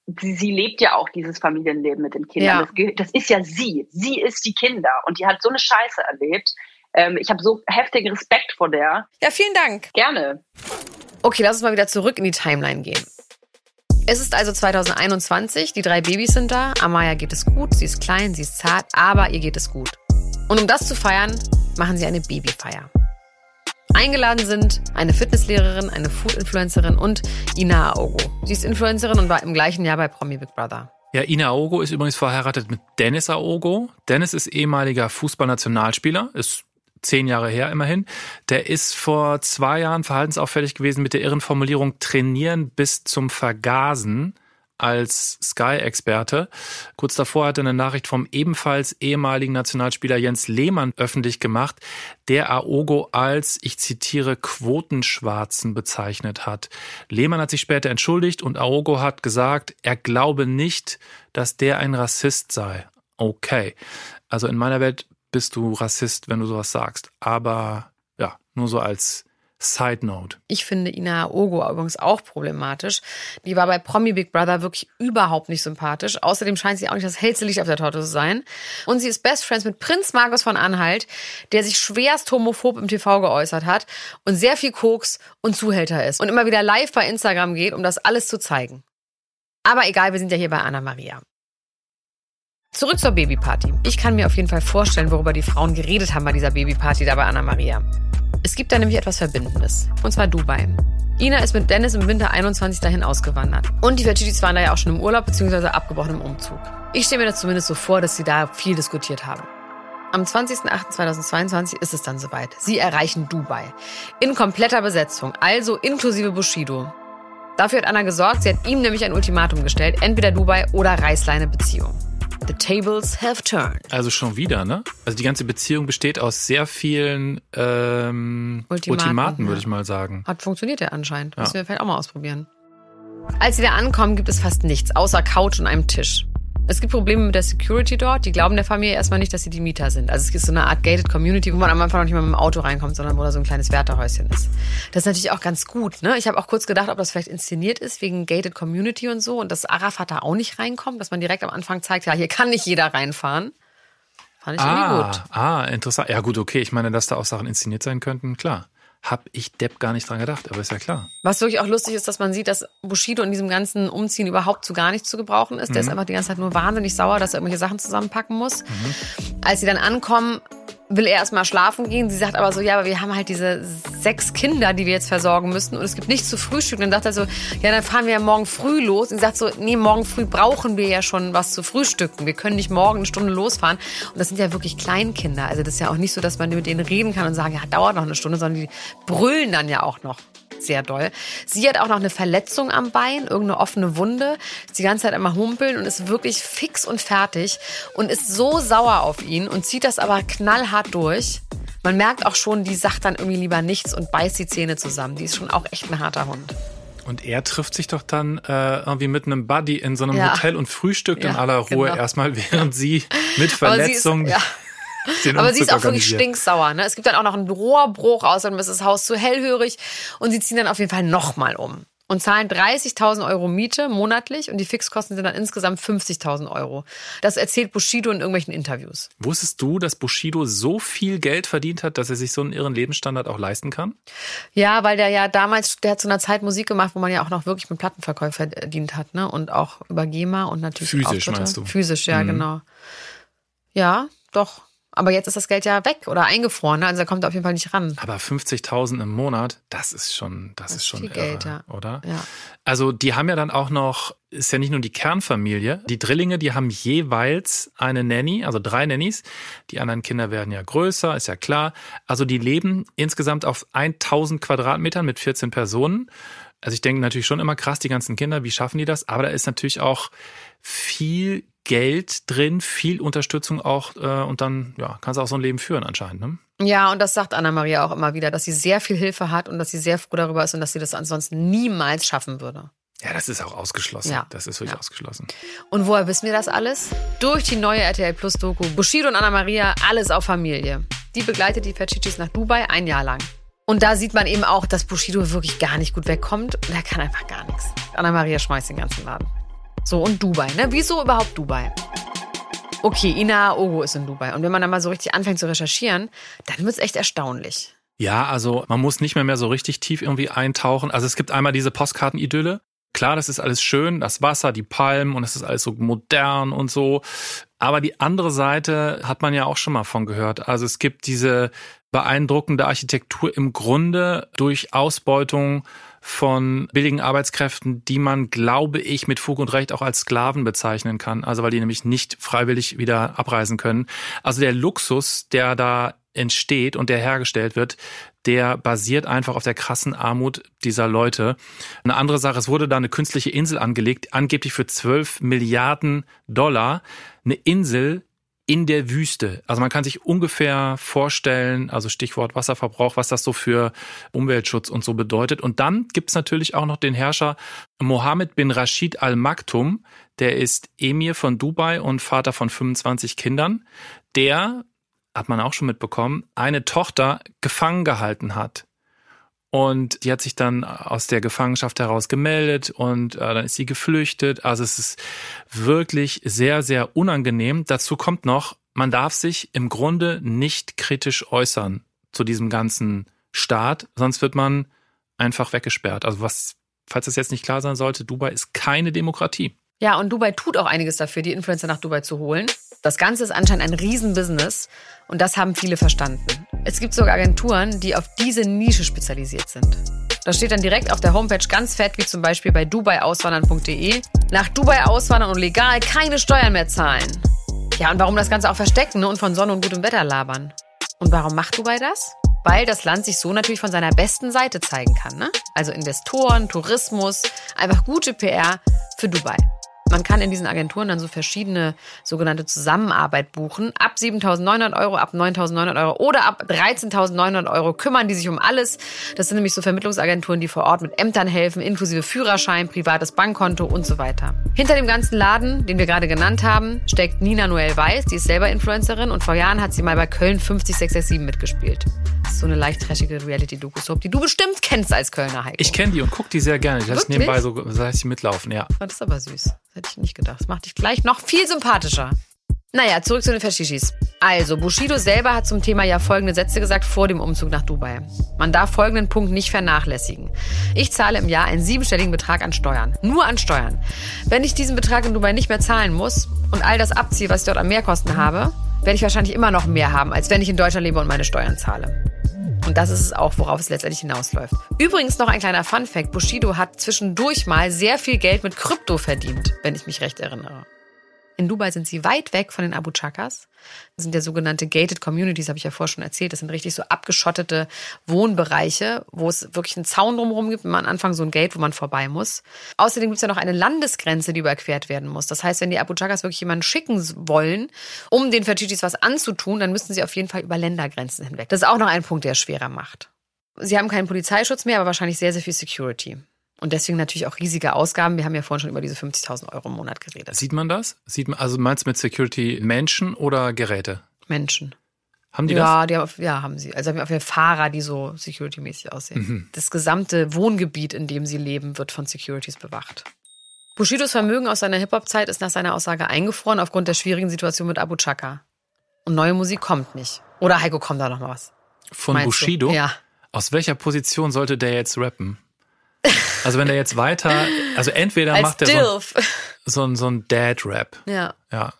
Speaker 7: Sie, sie lebt ja auch dieses Familienleben mit den Kindern.
Speaker 1: Ja.
Speaker 7: Das, das ist ja sie. Sie ist die Kinder. Und die hat so eine Scheiße erlebt. Ähm, ich habe so heftigen Respekt vor der.
Speaker 1: Ja, vielen Dank.
Speaker 7: Gerne.
Speaker 1: Okay, lass uns mal wieder zurück in die Timeline gehen. Es ist also 2021, die drei Babys sind da, Amaya geht es gut, sie ist klein, sie ist zart, aber ihr geht es gut. Und um das zu feiern, machen sie eine Babyfeier. Eingeladen sind eine Fitnesslehrerin, eine Food-Influencerin und Ina Aogo. Sie ist Influencerin und war im gleichen Jahr bei Promi Big Brother.
Speaker 2: Ja, Ina Aogo ist übrigens verheiratet mit Dennis Aogo. Dennis ist ehemaliger Fußballnationalspieler, ist zehn Jahre her immerhin. Der ist vor zwei Jahren verhaltensauffällig gewesen mit der irren Formulierung trainieren bis zum Vergasen als Sky-Experte. Kurz davor hat er eine Nachricht vom ebenfalls ehemaligen Nationalspieler Jens Lehmann öffentlich gemacht, der Aogo als, ich zitiere, Quotenschwarzen bezeichnet hat. Lehmann hat sich später entschuldigt und Aogo hat gesagt, er glaube nicht, dass der ein Rassist sei. Okay. Also in meiner Welt bist du Rassist, wenn du sowas sagst. Aber ja, nur so als Side Note.
Speaker 1: Ich finde Ina Aogo übrigens auch problematisch. Die war bei Promi Big Brother wirklich überhaupt nicht sympathisch. Außerdem scheint sie auch nicht das hellste Licht auf der Torte zu sein. Und sie ist Best Friends mit Prinz Markus von Anhalt, der sich schwerst homophob im TV geäußert hat und sehr viel Koks und Zuhälter ist und immer wieder live bei Instagram geht, um das alles zu zeigen. Aber egal, wir sind ja hier bei Anna Maria. Zurück zur Babyparty. Ich kann mir auf jeden Fall vorstellen, worüber die Frauen geredet haben bei dieser Babyparty da bei Anna Maria. Es gibt da nämlich etwas Verbindendes. Und zwar Dubai. Ina ist mit Dennis im Winter 21 dahin ausgewandert. Und die Fertitis waren da ja auch schon im Urlaub bzw. abgebrochen im Umzug. Ich stelle mir das zumindest so vor, dass sie da viel diskutiert haben. Am 20.08.2022 ist es dann soweit. Sie erreichen Dubai. In kompletter Besetzung, also inklusive Bushido. Dafür hat Anna gesorgt, sie hat ihm nämlich ein Ultimatum gestellt, entweder Dubai oder Reißleine Beziehung. The tables have turned.
Speaker 2: Also schon wieder, ne? Also die ganze Beziehung besteht aus sehr vielen ähm,
Speaker 1: Ultimaten,
Speaker 2: Ultimaten, würde
Speaker 1: ja.
Speaker 2: ich mal sagen.
Speaker 1: Hat funktioniert ja anscheinend.
Speaker 2: Ja.
Speaker 1: Müssen wir vielleicht auch mal ausprobieren. Als sie da ankommen, gibt es fast nichts, außer Couch und einem Tisch. Es gibt Probleme mit der Security dort. Die glauben der Familie erstmal nicht, dass sie die Mieter sind. Also es gibt so eine Art gated Community, wo man am Anfang noch nicht mal mit dem Auto reinkommt, sondern wo da so ein kleines Wärterhäuschen ist. Das ist natürlich auch ganz gut. Ne? Ich habe auch kurz gedacht, ob das vielleicht inszeniert ist wegen gated Community und so und dass Arafat da auch nicht reinkommt, dass man direkt am Anfang zeigt, ja, hier kann nicht jeder reinfahren. Fand ich irgendwie
Speaker 2: Ah,
Speaker 1: gut.
Speaker 2: ah, interessant. Ja gut, okay. Ich meine, dass da auch Sachen inszeniert sein könnten, klar. Hab ich Depp gar nicht dran gedacht, aber ist ja klar.
Speaker 1: Was wirklich auch lustig ist, dass man sieht, dass Bushido in diesem ganzen Umziehen überhaupt zu gar nichts zu gebrauchen ist. Der ist einfach die ganze Zeit nur wahnsinnig sauer, dass er irgendwelche Sachen zusammenpacken muss. Als sie dann ankommen, will er erstmal schlafen gehen. Sie sagt aber so, ja, aber wir haben halt diese sechs Kinder, die wir jetzt versorgen müssen und es gibt nichts zu frühstücken. Dann sagt er so, ja, dann fahren wir ja morgen früh los. Und sie sagt so, nee, morgen früh brauchen wir ja schon was zu frühstücken. Wir können nicht morgen eine Stunde losfahren. Und das sind ja wirklich Kleinkinder. Also das ist ja auch nicht so, dass man mit denen reden kann und sagen, ja, dauert noch eine Stunde, sondern die brüllen dann ja auch noch sehr doll. Sie hat auch noch eine Verletzung am Bein, irgendeine offene Wunde. Ist die ganze Zeit immer humpeln und ist wirklich fix und fertig und ist so sauer auf ihn und zieht das aber knallhart durch. Man merkt auch schon, die sagt dann irgendwie lieber nichts und beißt die Zähne zusammen. Die ist schon auch echt ein harter Hund.
Speaker 2: Und er trifft sich doch dann äh, irgendwie mit einem Buddy in so einem
Speaker 1: Ja.
Speaker 2: Hotel und frühstückt in
Speaker 1: Ja,
Speaker 2: aller Ruhe
Speaker 1: genau.
Speaker 2: erstmal, [laughs] während sie mit
Speaker 1: Aber sie
Speaker 2: Verletzung
Speaker 1: ist, ja. Aber sie ist auch wirklich stinksauer. Ne? Es gibt dann auch noch einen Rohrbruch, außerdem ist das Haus zu hellhörig und sie ziehen dann auf jeden Fall nochmal um. und zahlen 30.000 Euro Miete monatlich und die Fixkosten sind dann insgesamt 50.000 Euro. Das erzählt Bushido in irgendwelchen Interviews.
Speaker 2: Wusstest du, dass Bushido so viel Geld verdient hat, dass er sich so einen irren Lebensstandard auch leisten kann?
Speaker 1: Ja, weil der ja damals, der hat zu einer Zeit Musik gemacht, wo man ja auch noch wirklich mit Plattenverkäufen verdient hat, ne? Und auch über GEMA und natürlich
Speaker 2: Physisch,
Speaker 1: Auftritte.
Speaker 2: meinst du?
Speaker 1: Physisch, ja,
Speaker 2: Mhm.
Speaker 1: genau. Ja, doch. Aber jetzt ist das Geld ja weg oder eingefroren, ne? also er kommt auf jeden Fall nicht ran.
Speaker 2: Aber 50.000 im Monat, das ist schon, das, ist
Speaker 1: ist
Speaker 2: schon
Speaker 1: viel
Speaker 2: irre,
Speaker 1: Geld, ja.
Speaker 2: oder?
Speaker 1: Ja.
Speaker 2: Also die haben ja dann auch noch, ist ja nicht nur die Kernfamilie, die Drillinge, die haben jeweils eine Nanny, also drei Nannies. Die anderen Kinder werden ja größer, ist ja klar. Also die leben insgesamt auf 1000 Quadratmetern mit 14 Personen. Also ich denke natürlich schon immer krass, die ganzen Kinder, wie schaffen die das? Aber da ist natürlich auch viel Geld drin, viel Unterstützung auch äh, und dann ja, kannst du auch so ein Leben führen anscheinend. Ne?
Speaker 1: Ja, und das sagt Anna-Maria auch immer wieder, dass sie sehr viel Hilfe hat und dass sie sehr froh darüber ist und dass sie das ansonsten niemals schaffen würde.
Speaker 2: Ja, das ist auch ausgeschlossen.
Speaker 1: Ja.
Speaker 2: Das ist wirklich
Speaker 1: Ja.
Speaker 2: ausgeschlossen.
Speaker 1: Und woher wissen wir das alles? Durch die neue RTL Plus Doku Bushido und Anna-Maria, alles auf Familie. Die begleitet die Fachichis nach Dubai ein Jahr lang. Und da sieht man eben auch, dass Bushido wirklich gar nicht gut wegkommt und er kann einfach gar nichts. Anna-Maria schmeißt den ganzen Laden. So, und Dubai, ne? Wieso überhaupt Dubai? Okay, Ina Ogo ist in Dubai. Und wenn man dann mal so richtig anfängt zu recherchieren, dann wird's echt erstaunlich.
Speaker 2: Ja, also man muss nicht mehr mehr so richtig tief irgendwie eintauchen. Also es gibt einmal diese Postkartenidylle. Klar, das ist alles schön, das Wasser, die Palmen und es ist alles so modern und so. Aber die andere Seite hat man ja auch schon mal von gehört. Also es gibt diese beeindruckende Architektur im Grunde durch Ausbeutung von billigen Arbeitskräften, die man, glaube ich, mit Fug und Recht auch als Sklaven bezeichnen kann. Also weil die nämlich nicht freiwillig wieder abreisen können. Also der Luxus, der da entsteht und der hergestellt wird, der basiert einfach auf der krassen Armut dieser Leute. Eine andere Sache, es wurde da eine künstliche Insel angelegt, angeblich für 12 Milliarden Dollar. Eine Insel in der Wüste. Also man kann sich ungefähr vorstellen, also Stichwort Wasserverbrauch, was das so für Umweltschutz und so bedeutet. Und dann gibt's natürlich auch noch den Herrscher Mohammed bin Rashid Al Maktoum. Der ist Emir von Dubai und Vater von 25 Kindern. Der, hat man auch schon mitbekommen, eine Tochter gefangen gehalten hat. Und die hat sich dann aus der Gefangenschaft heraus gemeldet und äh, dann ist sie geflüchtet. Also es ist wirklich sehr, sehr unangenehm. Dazu kommt noch, man darf sich im Grunde nicht kritisch äußern zu diesem ganzen Staat, sonst wird man einfach weggesperrt. Also was, falls das jetzt nicht klar sein sollte, Dubai ist keine Demokratie.
Speaker 1: Ja, und Dubai tut auch einiges dafür, die Influencer nach Dubai zu holen. Das Ganze ist anscheinend ein Riesenbusiness und das haben viele verstanden. Es gibt sogar Agenturen, die auf diese Nische spezialisiert sind. Das steht dann direkt auf der Homepage ganz fett, wie zum Beispiel bei dubaiauswandern.de. Nach Dubai auswandern und legal keine Steuern mehr zahlen. Ja, und warum das Ganze auch verstecken ne, und von Sonne und gutem Wetter labern. Und warum macht Dubai das? Weil das Land sich so natürlich von seiner besten Seite zeigen kann. Ne? Also Investoren, Tourismus, einfach gute PR für Dubai. Man kann in diesen Agenturen dann so verschiedene sogenannte Zusammenarbeit buchen. Ab 7.900 Euro, ab 9.900 Euro oder ab 13.900 Euro kümmern die sich um alles. Das sind nämlich so Vermittlungsagenturen, die vor Ort mit Ämtern helfen, inklusive Führerschein, privates Bankkonto und so weiter. Hinter dem ganzen Laden, den wir gerade genannt haben, steckt Nina Noel Weiß. Die ist selber Influencerin und vor Jahren hat sie mal bei Köln 50667 mitgespielt. Das so eine leicht trashige Reality-Doku-Soap, die du bestimmt kennst als Kölner Heiko.
Speaker 2: Ich kenne die und guck die sehr gerne. Ich lasse nebenbei so, sag ich mitlaufen, ja.
Speaker 1: Das ist aber süß. Das hätte ich nicht gedacht. Das macht dich gleich noch viel sympathischer. Naja, zurück zu den Faschishis. Also, Bushido selber hat zum Thema ja folgende Sätze gesagt vor dem Umzug nach Dubai. Man darf folgenden Punkt nicht vernachlässigen. Ich zahle im Jahr einen siebenstelligen Betrag an Steuern. Nur an Steuern. Wenn ich diesen Betrag in Dubai nicht mehr zahlen muss und all das abziehe, was ich dort an Mehrkosten habe, werde ich wahrscheinlich immer noch mehr haben, als wenn ich in Deutschland lebe und meine Steuern zahle. Und das ist es auch, worauf es letztendlich hinausläuft. Übrigens noch ein kleiner Fun-Fact. Bushido hat zwischendurch mal sehr viel Geld mit Krypto verdient, wenn ich mich recht erinnere. In Dubai sind sie weit weg von den Abu Chakas. Das sind ja sogenannte gated communities, habe ich ja vorher schon erzählt. Das sind richtig so abgeschottete Wohnbereiche, wo es wirklich einen Zaun drumherum gibt. Und am Anfang so ein Gate, wo man vorbei muss. Außerdem gibt es ja noch eine Landesgrenze, die überquert werden muss. Das heißt, wenn die Abu Chakas wirklich jemanden schicken wollen, um den Fachichis was anzutun, dann müssten sie auf jeden Fall über Ländergrenzen hinweg. Das ist auch noch ein Punkt, der es schwerer macht. Sie haben keinen Polizeischutz mehr, aber wahrscheinlich sehr, sehr viel Security. Und deswegen natürlich auch riesige Ausgaben. Wir haben ja vorhin schon über diese 50.000 Euro im Monat geredet.
Speaker 2: Sieht man das? Sieht man, also meinst du mit Security Menschen oder Geräte?
Speaker 1: Menschen.
Speaker 2: Haben die
Speaker 1: ja,
Speaker 2: das?
Speaker 1: die haben, ja, haben sie. Also haben wir auf jeden Fall Fahrer, die so security-mäßig aussehen.
Speaker 2: Mhm.
Speaker 1: Das gesamte Wohngebiet, in dem sie leben, wird von Securities bewacht. Bushidos Vermögen aus seiner Hip-Hop-Zeit ist nach seiner Aussage eingefroren aufgrund der schwierigen Situation mit Abu Chaka. Und neue Musik kommt nicht. Oder Heiko, kommt da noch mal was?
Speaker 2: Von
Speaker 1: Meinst du?
Speaker 2: Bushido?
Speaker 1: Ja.
Speaker 2: Aus welcher Position sollte der jetzt rappen? Also wenn der jetzt weiter, also entweder
Speaker 1: Als
Speaker 2: macht er so, ein, so ein Dad-Rap.
Speaker 1: Ja.
Speaker 2: Ja,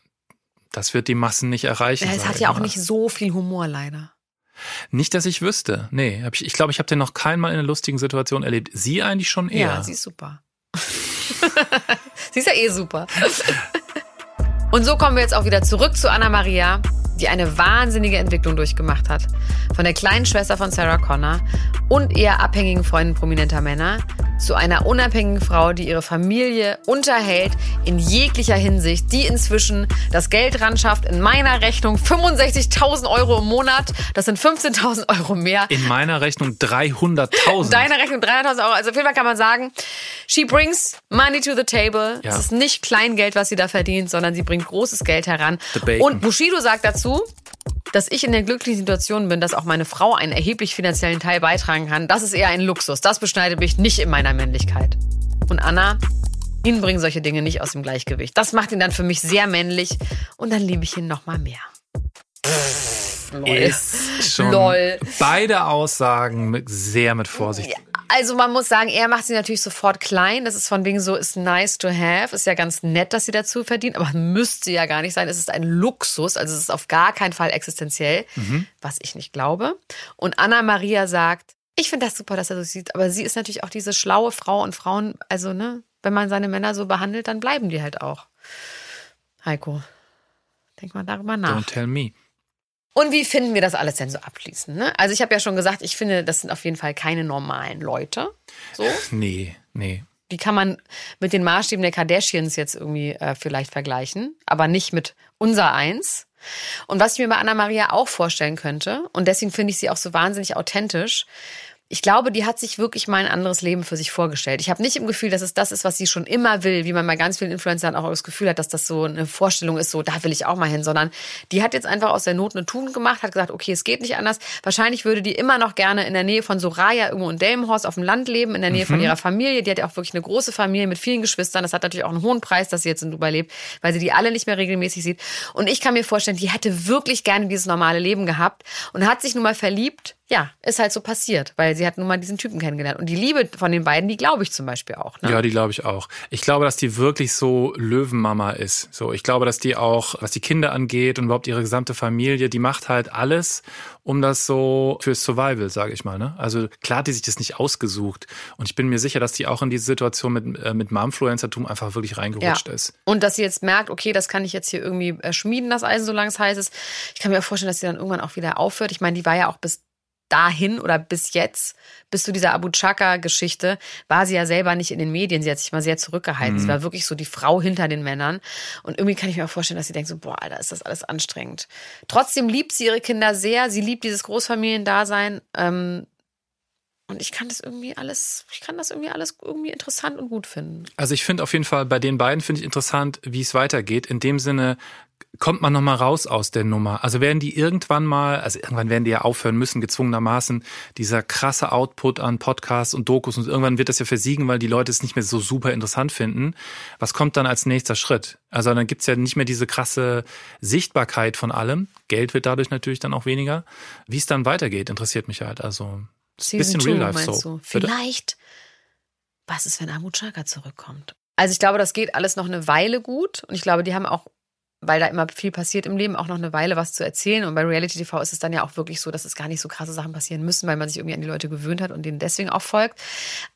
Speaker 2: das wird die Massen nicht erreichen.
Speaker 1: Es hat ja auch
Speaker 2: mal.
Speaker 1: nicht so viel Humor, leider.
Speaker 2: Nicht, dass ich wüsste. Nee, ich, ich glaube, ich habe den noch keinmal in einer lustigen Situation erlebt. Sie eigentlich schon eher.
Speaker 1: Ja, sie ist super. [laughs] sie ist ja eh super. Und so kommen wir jetzt auch wieder zurück zu Anna Maria, die eine wahnsinnige Entwicklung durchgemacht hat. Von der kleinen Schwester von Sarah Connor und eher abhängigen Freundin prominenter Männer zu einer unabhängigen Frau, die ihre Familie unterhält in jeglicher Hinsicht, die inzwischen das Geld ran schafft. In meiner Rechnung 65.000 Euro im Monat. Das sind 15.000 Euro mehr.
Speaker 2: In meiner Rechnung 300.000. [laughs]
Speaker 1: Deine Rechnung 300.000 Euro. Also auf jeden Fall kann man sagen, she brings money to the table.
Speaker 2: Ja.
Speaker 1: Es ist nicht Kleingeld, was sie da verdient, sondern sie bringt großes Geld heran. Und Bushido sagt dazu, dass ich in der glücklichen Situation bin, dass auch meine Frau einen erheblich finanziellen Teil beitragen kann. Das ist eher ein Luxus. Das beschneidet mich nicht in meiner Männlichkeit. Und Anna, ihn bringen solche Dinge nicht aus dem Gleichgewicht. Das macht ihn dann für mich sehr männlich und dann liebe ich ihn noch mal mehr. Lol.
Speaker 2: ist schon
Speaker 1: Lol.
Speaker 2: beide Aussagen mit, sehr mit Vorsicht.
Speaker 1: Also man muss sagen, er macht sie natürlich sofort klein. Das ist von wegen so, ist nice to have. Ist ja ganz nett, dass sie dazu verdient, aber müsste ja gar nicht sein. Es ist ein Luxus, also es ist auf gar keinen Fall existenziell, was ich nicht glaube. Und Anna Maria sagt, ich finde das super, dass er so sieht, aber sie ist natürlich auch diese schlaue Frau und Frauen, also ne, wenn man seine Männer so behandelt, dann bleiben die halt auch. Heiko, denk mal darüber nach.
Speaker 2: Don't tell me.
Speaker 1: Und wie finden wir das alles denn so abschließend? Ne? Also ich habe ja schon gesagt, ich finde, das sind auf jeden Fall keine normalen Leute. So,
Speaker 2: Nee, nee.
Speaker 1: die kann man mit den Maßstäben der Kardashians jetzt irgendwie äh, vielleicht vergleichen, aber nicht mit unser eins. Und was ich mir bei Anna Maria auch vorstellen könnte, und deswegen finde ich sie auch so wahnsinnig authentisch, ich glaube, die hat sich wirklich mal ein anderes Leben für sich vorgestellt. Ich habe nicht im Gefühl, dass es das ist, was sie schon immer will, wie man bei ganz vielen Influencern auch das Gefühl hat, dass das so eine Vorstellung ist, so da will ich auch mal hin, sondern die hat jetzt einfach aus der Not eine Tugend gemacht, hat gesagt, okay, es geht nicht anders. Wahrscheinlich würde die immer noch gerne in der Nähe von Soraya irgendwo in Delmenhorst auf dem Land leben, in der Nähe von ihrer Familie. Die hat ja auch wirklich eine große Familie mit vielen Geschwistern. Das hat natürlich auch einen hohen Preis, dass sie jetzt in Dubai lebt, weil sie die alle nicht mehr regelmäßig sieht. Und ich kann mir vorstellen, die hätte wirklich gerne dieses normale Leben gehabt und hat sich nun mal verliebt ja, ist halt so passiert, weil sie hat nun mal diesen Typen kennengelernt. Und die Liebe von den beiden, die glaube ich zum Beispiel auch. Ne?
Speaker 2: Ja, die glaube ich auch. Ich glaube, dass die wirklich so Löwenmama ist. So, ich glaube, dass die auch, was die Kinder angeht und überhaupt ihre gesamte Familie, die macht halt alles, um das so fürs Survival, sage ich mal. Ne? Also klar hat die sich das nicht ausgesucht. Und ich bin mir sicher, dass die auch in diese Situation mit, äh, mit Momfluencertum einfach wirklich reingerutscht
Speaker 1: Ja.
Speaker 2: ist.
Speaker 1: Und dass sie jetzt merkt, okay, das kann ich jetzt hier irgendwie äh, schmieden, das Eisen, solange es heiß ist. Ich kann mir auch vorstellen, dass sie dann irgendwann auch wieder aufhört. Ich meine, die war ja auch bis dahin oder bis jetzt, bis zu dieser Abu Chaka-Geschichte, war sie ja selber nicht in den Medien. Sie hat sich mal sehr zurückgehalten. Sie war wirklich so die Frau hinter den Männern. Und irgendwie kann ich mir auch vorstellen, dass sie denkt so, boah, Alter, ist das alles anstrengend. Trotzdem liebt sie ihre Kinder sehr. Sie liebt dieses Großfamiliendasein. Ähm, und ich kann das irgendwie alles, ich kann das irgendwie alles irgendwie interessant und gut finden.
Speaker 2: Also ich finde auf jeden Fall, bei den beiden finde ich interessant, wie es weitergeht. In dem Sinne, kommt man nochmal raus aus der Nummer? Also werden die irgendwann mal, also irgendwann werden die ja aufhören müssen, gezwungenermaßen, dieser krasse Output an Podcasts und Dokus und irgendwann wird das ja versiegen, weil die Leute es nicht mehr so super interessant finden. Was kommt dann als nächster Schritt? Also dann gibt's ja nicht mehr diese krasse Sichtbarkeit von allem. Geld wird dadurch natürlich dann auch weniger. Wie es dann weitergeht, interessiert mich halt. Also ein bisschen Real Life so.
Speaker 1: Vielleicht, was ist, wenn Abu Chaka zurückkommt? Also ich glaube, das geht alles noch eine Weile gut. Und ich glaube, die haben auch, weil da immer viel passiert im Leben, auch noch eine Weile was zu erzählen. Und bei Reality TV ist es dann ja auch wirklich so, dass es gar nicht so krasse Sachen passieren müssen, weil man sich irgendwie an die Leute gewöhnt hat und denen deswegen auch folgt.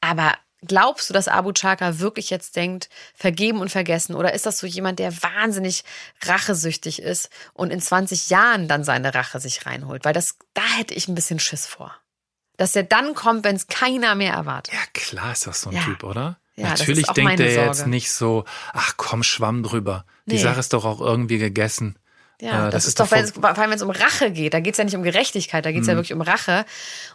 Speaker 1: Aber glaubst du, dass Abu Chaka wirklich jetzt denkt, vergeben und vergessen? Oder ist das so jemand, der wahnsinnig rachesüchtig ist und in 20 Jahren dann seine Rache sich reinholt? Weil das, da hätte ich ein bisschen Schiss vor dass der dann kommt, wenn es keiner mehr erwartet.
Speaker 2: Ja, klar ist das so ein
Speaker 1: Ja.
Speaker 2: Typ, oder?
Speaker 1: Ja, das
Speaker 2: Natürlich denkt er jetzt
Speaker 1: Sorge.
Speaker 2: nicht so, ach komm, schwamm drüber. Die
Speaker 1: Nee.
Speaker 2: Sache ist doch auch irgendwie gegessen.
Speaker 1: Ja,
Speaker 2: Äh,
Speaker 1: das, ist doch, vor allem wenn es um Rache geht, da geht es ja nicht um Gerechtigkeit, da geht es
Speaker 2: Mhm.
Speaker 1: ja wirklich um Rache.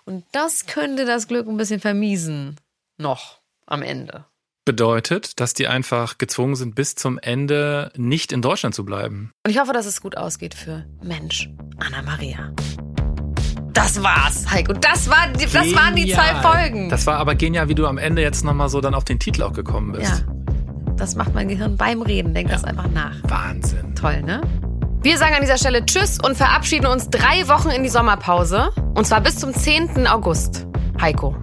Speaker 1: Und das könnte das Glück ein bisschen vermiesen. Noch am Ende.
Speaker 2: Bedeutet, dass die einfach gezwungen sind, bis zum Ende nicht in Deutschland zu bleiben.
Speaker 1: Und ich hoffe, dass es gut ausgeht für Mensch Anna-Maria. Das war's, Heiko. Das, war, das waren die zwei. Folgen.
Speaker 2: Das war aber genial, wie du am Ende jetzt nochmal so dann auf den Titel auch gekommen bist.
Speaker 1: ja. Das macht mein Gehirn beim Reden. Denk das einfach nach.
Speaker 2: Wahnsinn.
Speaker 1: Toll, ne? Wir sagen an dieser Stelle Tschüss und verabschieden uns drei Wochen in die Sommerpause. Und zwar bis zum 10. August. Heiko,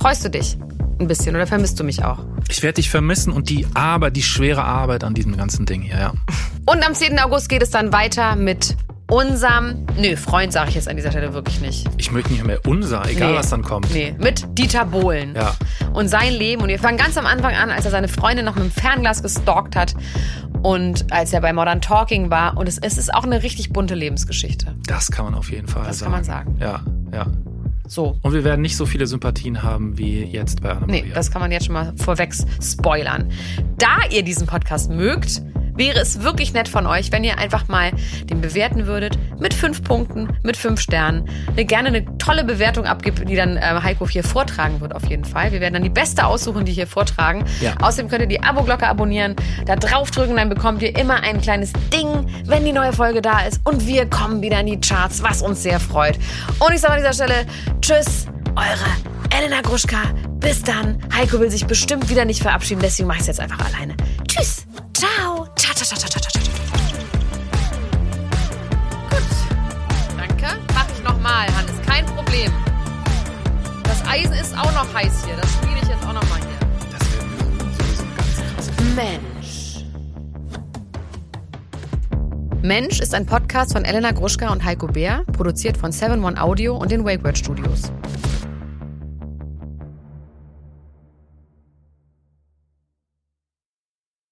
Speaker 1: freust du dich ein bisschen oder vermisst du mich auch?
Speaker 2: Ich werde dich vermissen und die Arbeit, die schwere Arbeit an diesem ganzen Ding hier, ja.
Speaker 1: Und am 10. August geht es dann weiter mit unserem, nö, Freund sage ich jetzt an dieser Stelle wirklich nicht.
Speaker 2: Ich möchte nicht mehr unser, egal
Speaker 1: Nee.
Speaker 2: was dann kommt.
Speaker 1: Nee, mit Dieter Bohlen.
Speaker 2: Ja.
Speaker 1: Und sein Leben. Und wir fangen ganz am Anfang an, als er seine Freundin noch mit dem Fernglas gestalkt hat. Und als er bei Modern Talking war. Und es, es ist auch eine richtig bunte Lebensgeschichte.
Speaker 2: Das kann man auf jeden Fall
Speaker 1: Das
Speaker 2: sagen.
Speaker 1: kann man sagen.
Speaker 2: Ja, ja.
Speaker 1: So.
Speaker 2: Und wir werden nicht so viele Sympathien haben wie jetzt bei Anna
Speaker 1: Nee,
Speaker 2: Maria.
Speaker 1: das kann man jetzt schon mal vorweg spoilern. Da ihr diesen Podcast mögt, wäre es wirklich nett von euch, wenn ihr einfach mal den bewerten würdet mit fünf Punkten, mit fünf Sternen. Eine, gerne eine tolle Bewertung abgibt, die dann äh, Heiko hier vortragen wird auf jeden Fall. Wir werden dann die beste aussuchen, die hier vortragen.
Speaker 2: Ja.
Speaker 1: Außerdem könnt ihr die Abo-Glocke abonnieren, da draufdrücken, dann bekommt ihr immer ein kleines Ding, wenn die neue Folge da ist. Und wir kommen wieder in die Charts, was uns sehr freut. Und ich sage an dieser Stelle Tschüss, eure Elena Gruschka. Bis dann. Heiko will sich bestimmt wieder nicht verabschieden, deswegen mache ich es jetzt einfach alleine. Tschüss. Ciao. Ciao, ciao, ciao, ciao, ciao, ciao, ciao. Gut. Danke. Mach ich nochmal, Hannes. Kein Problem. Das Eisen ist auch noch heiß hier. Das spiele ich jetzt auch nochmal hier.
Speaker 2: Das wäre sowieso ganz krass.
Speaker 1: Mensch. Mensch ist ein Podcast von Elena Gruschka und Heiko Bär, produziert von 7 One Audio und den Wakeword Studios.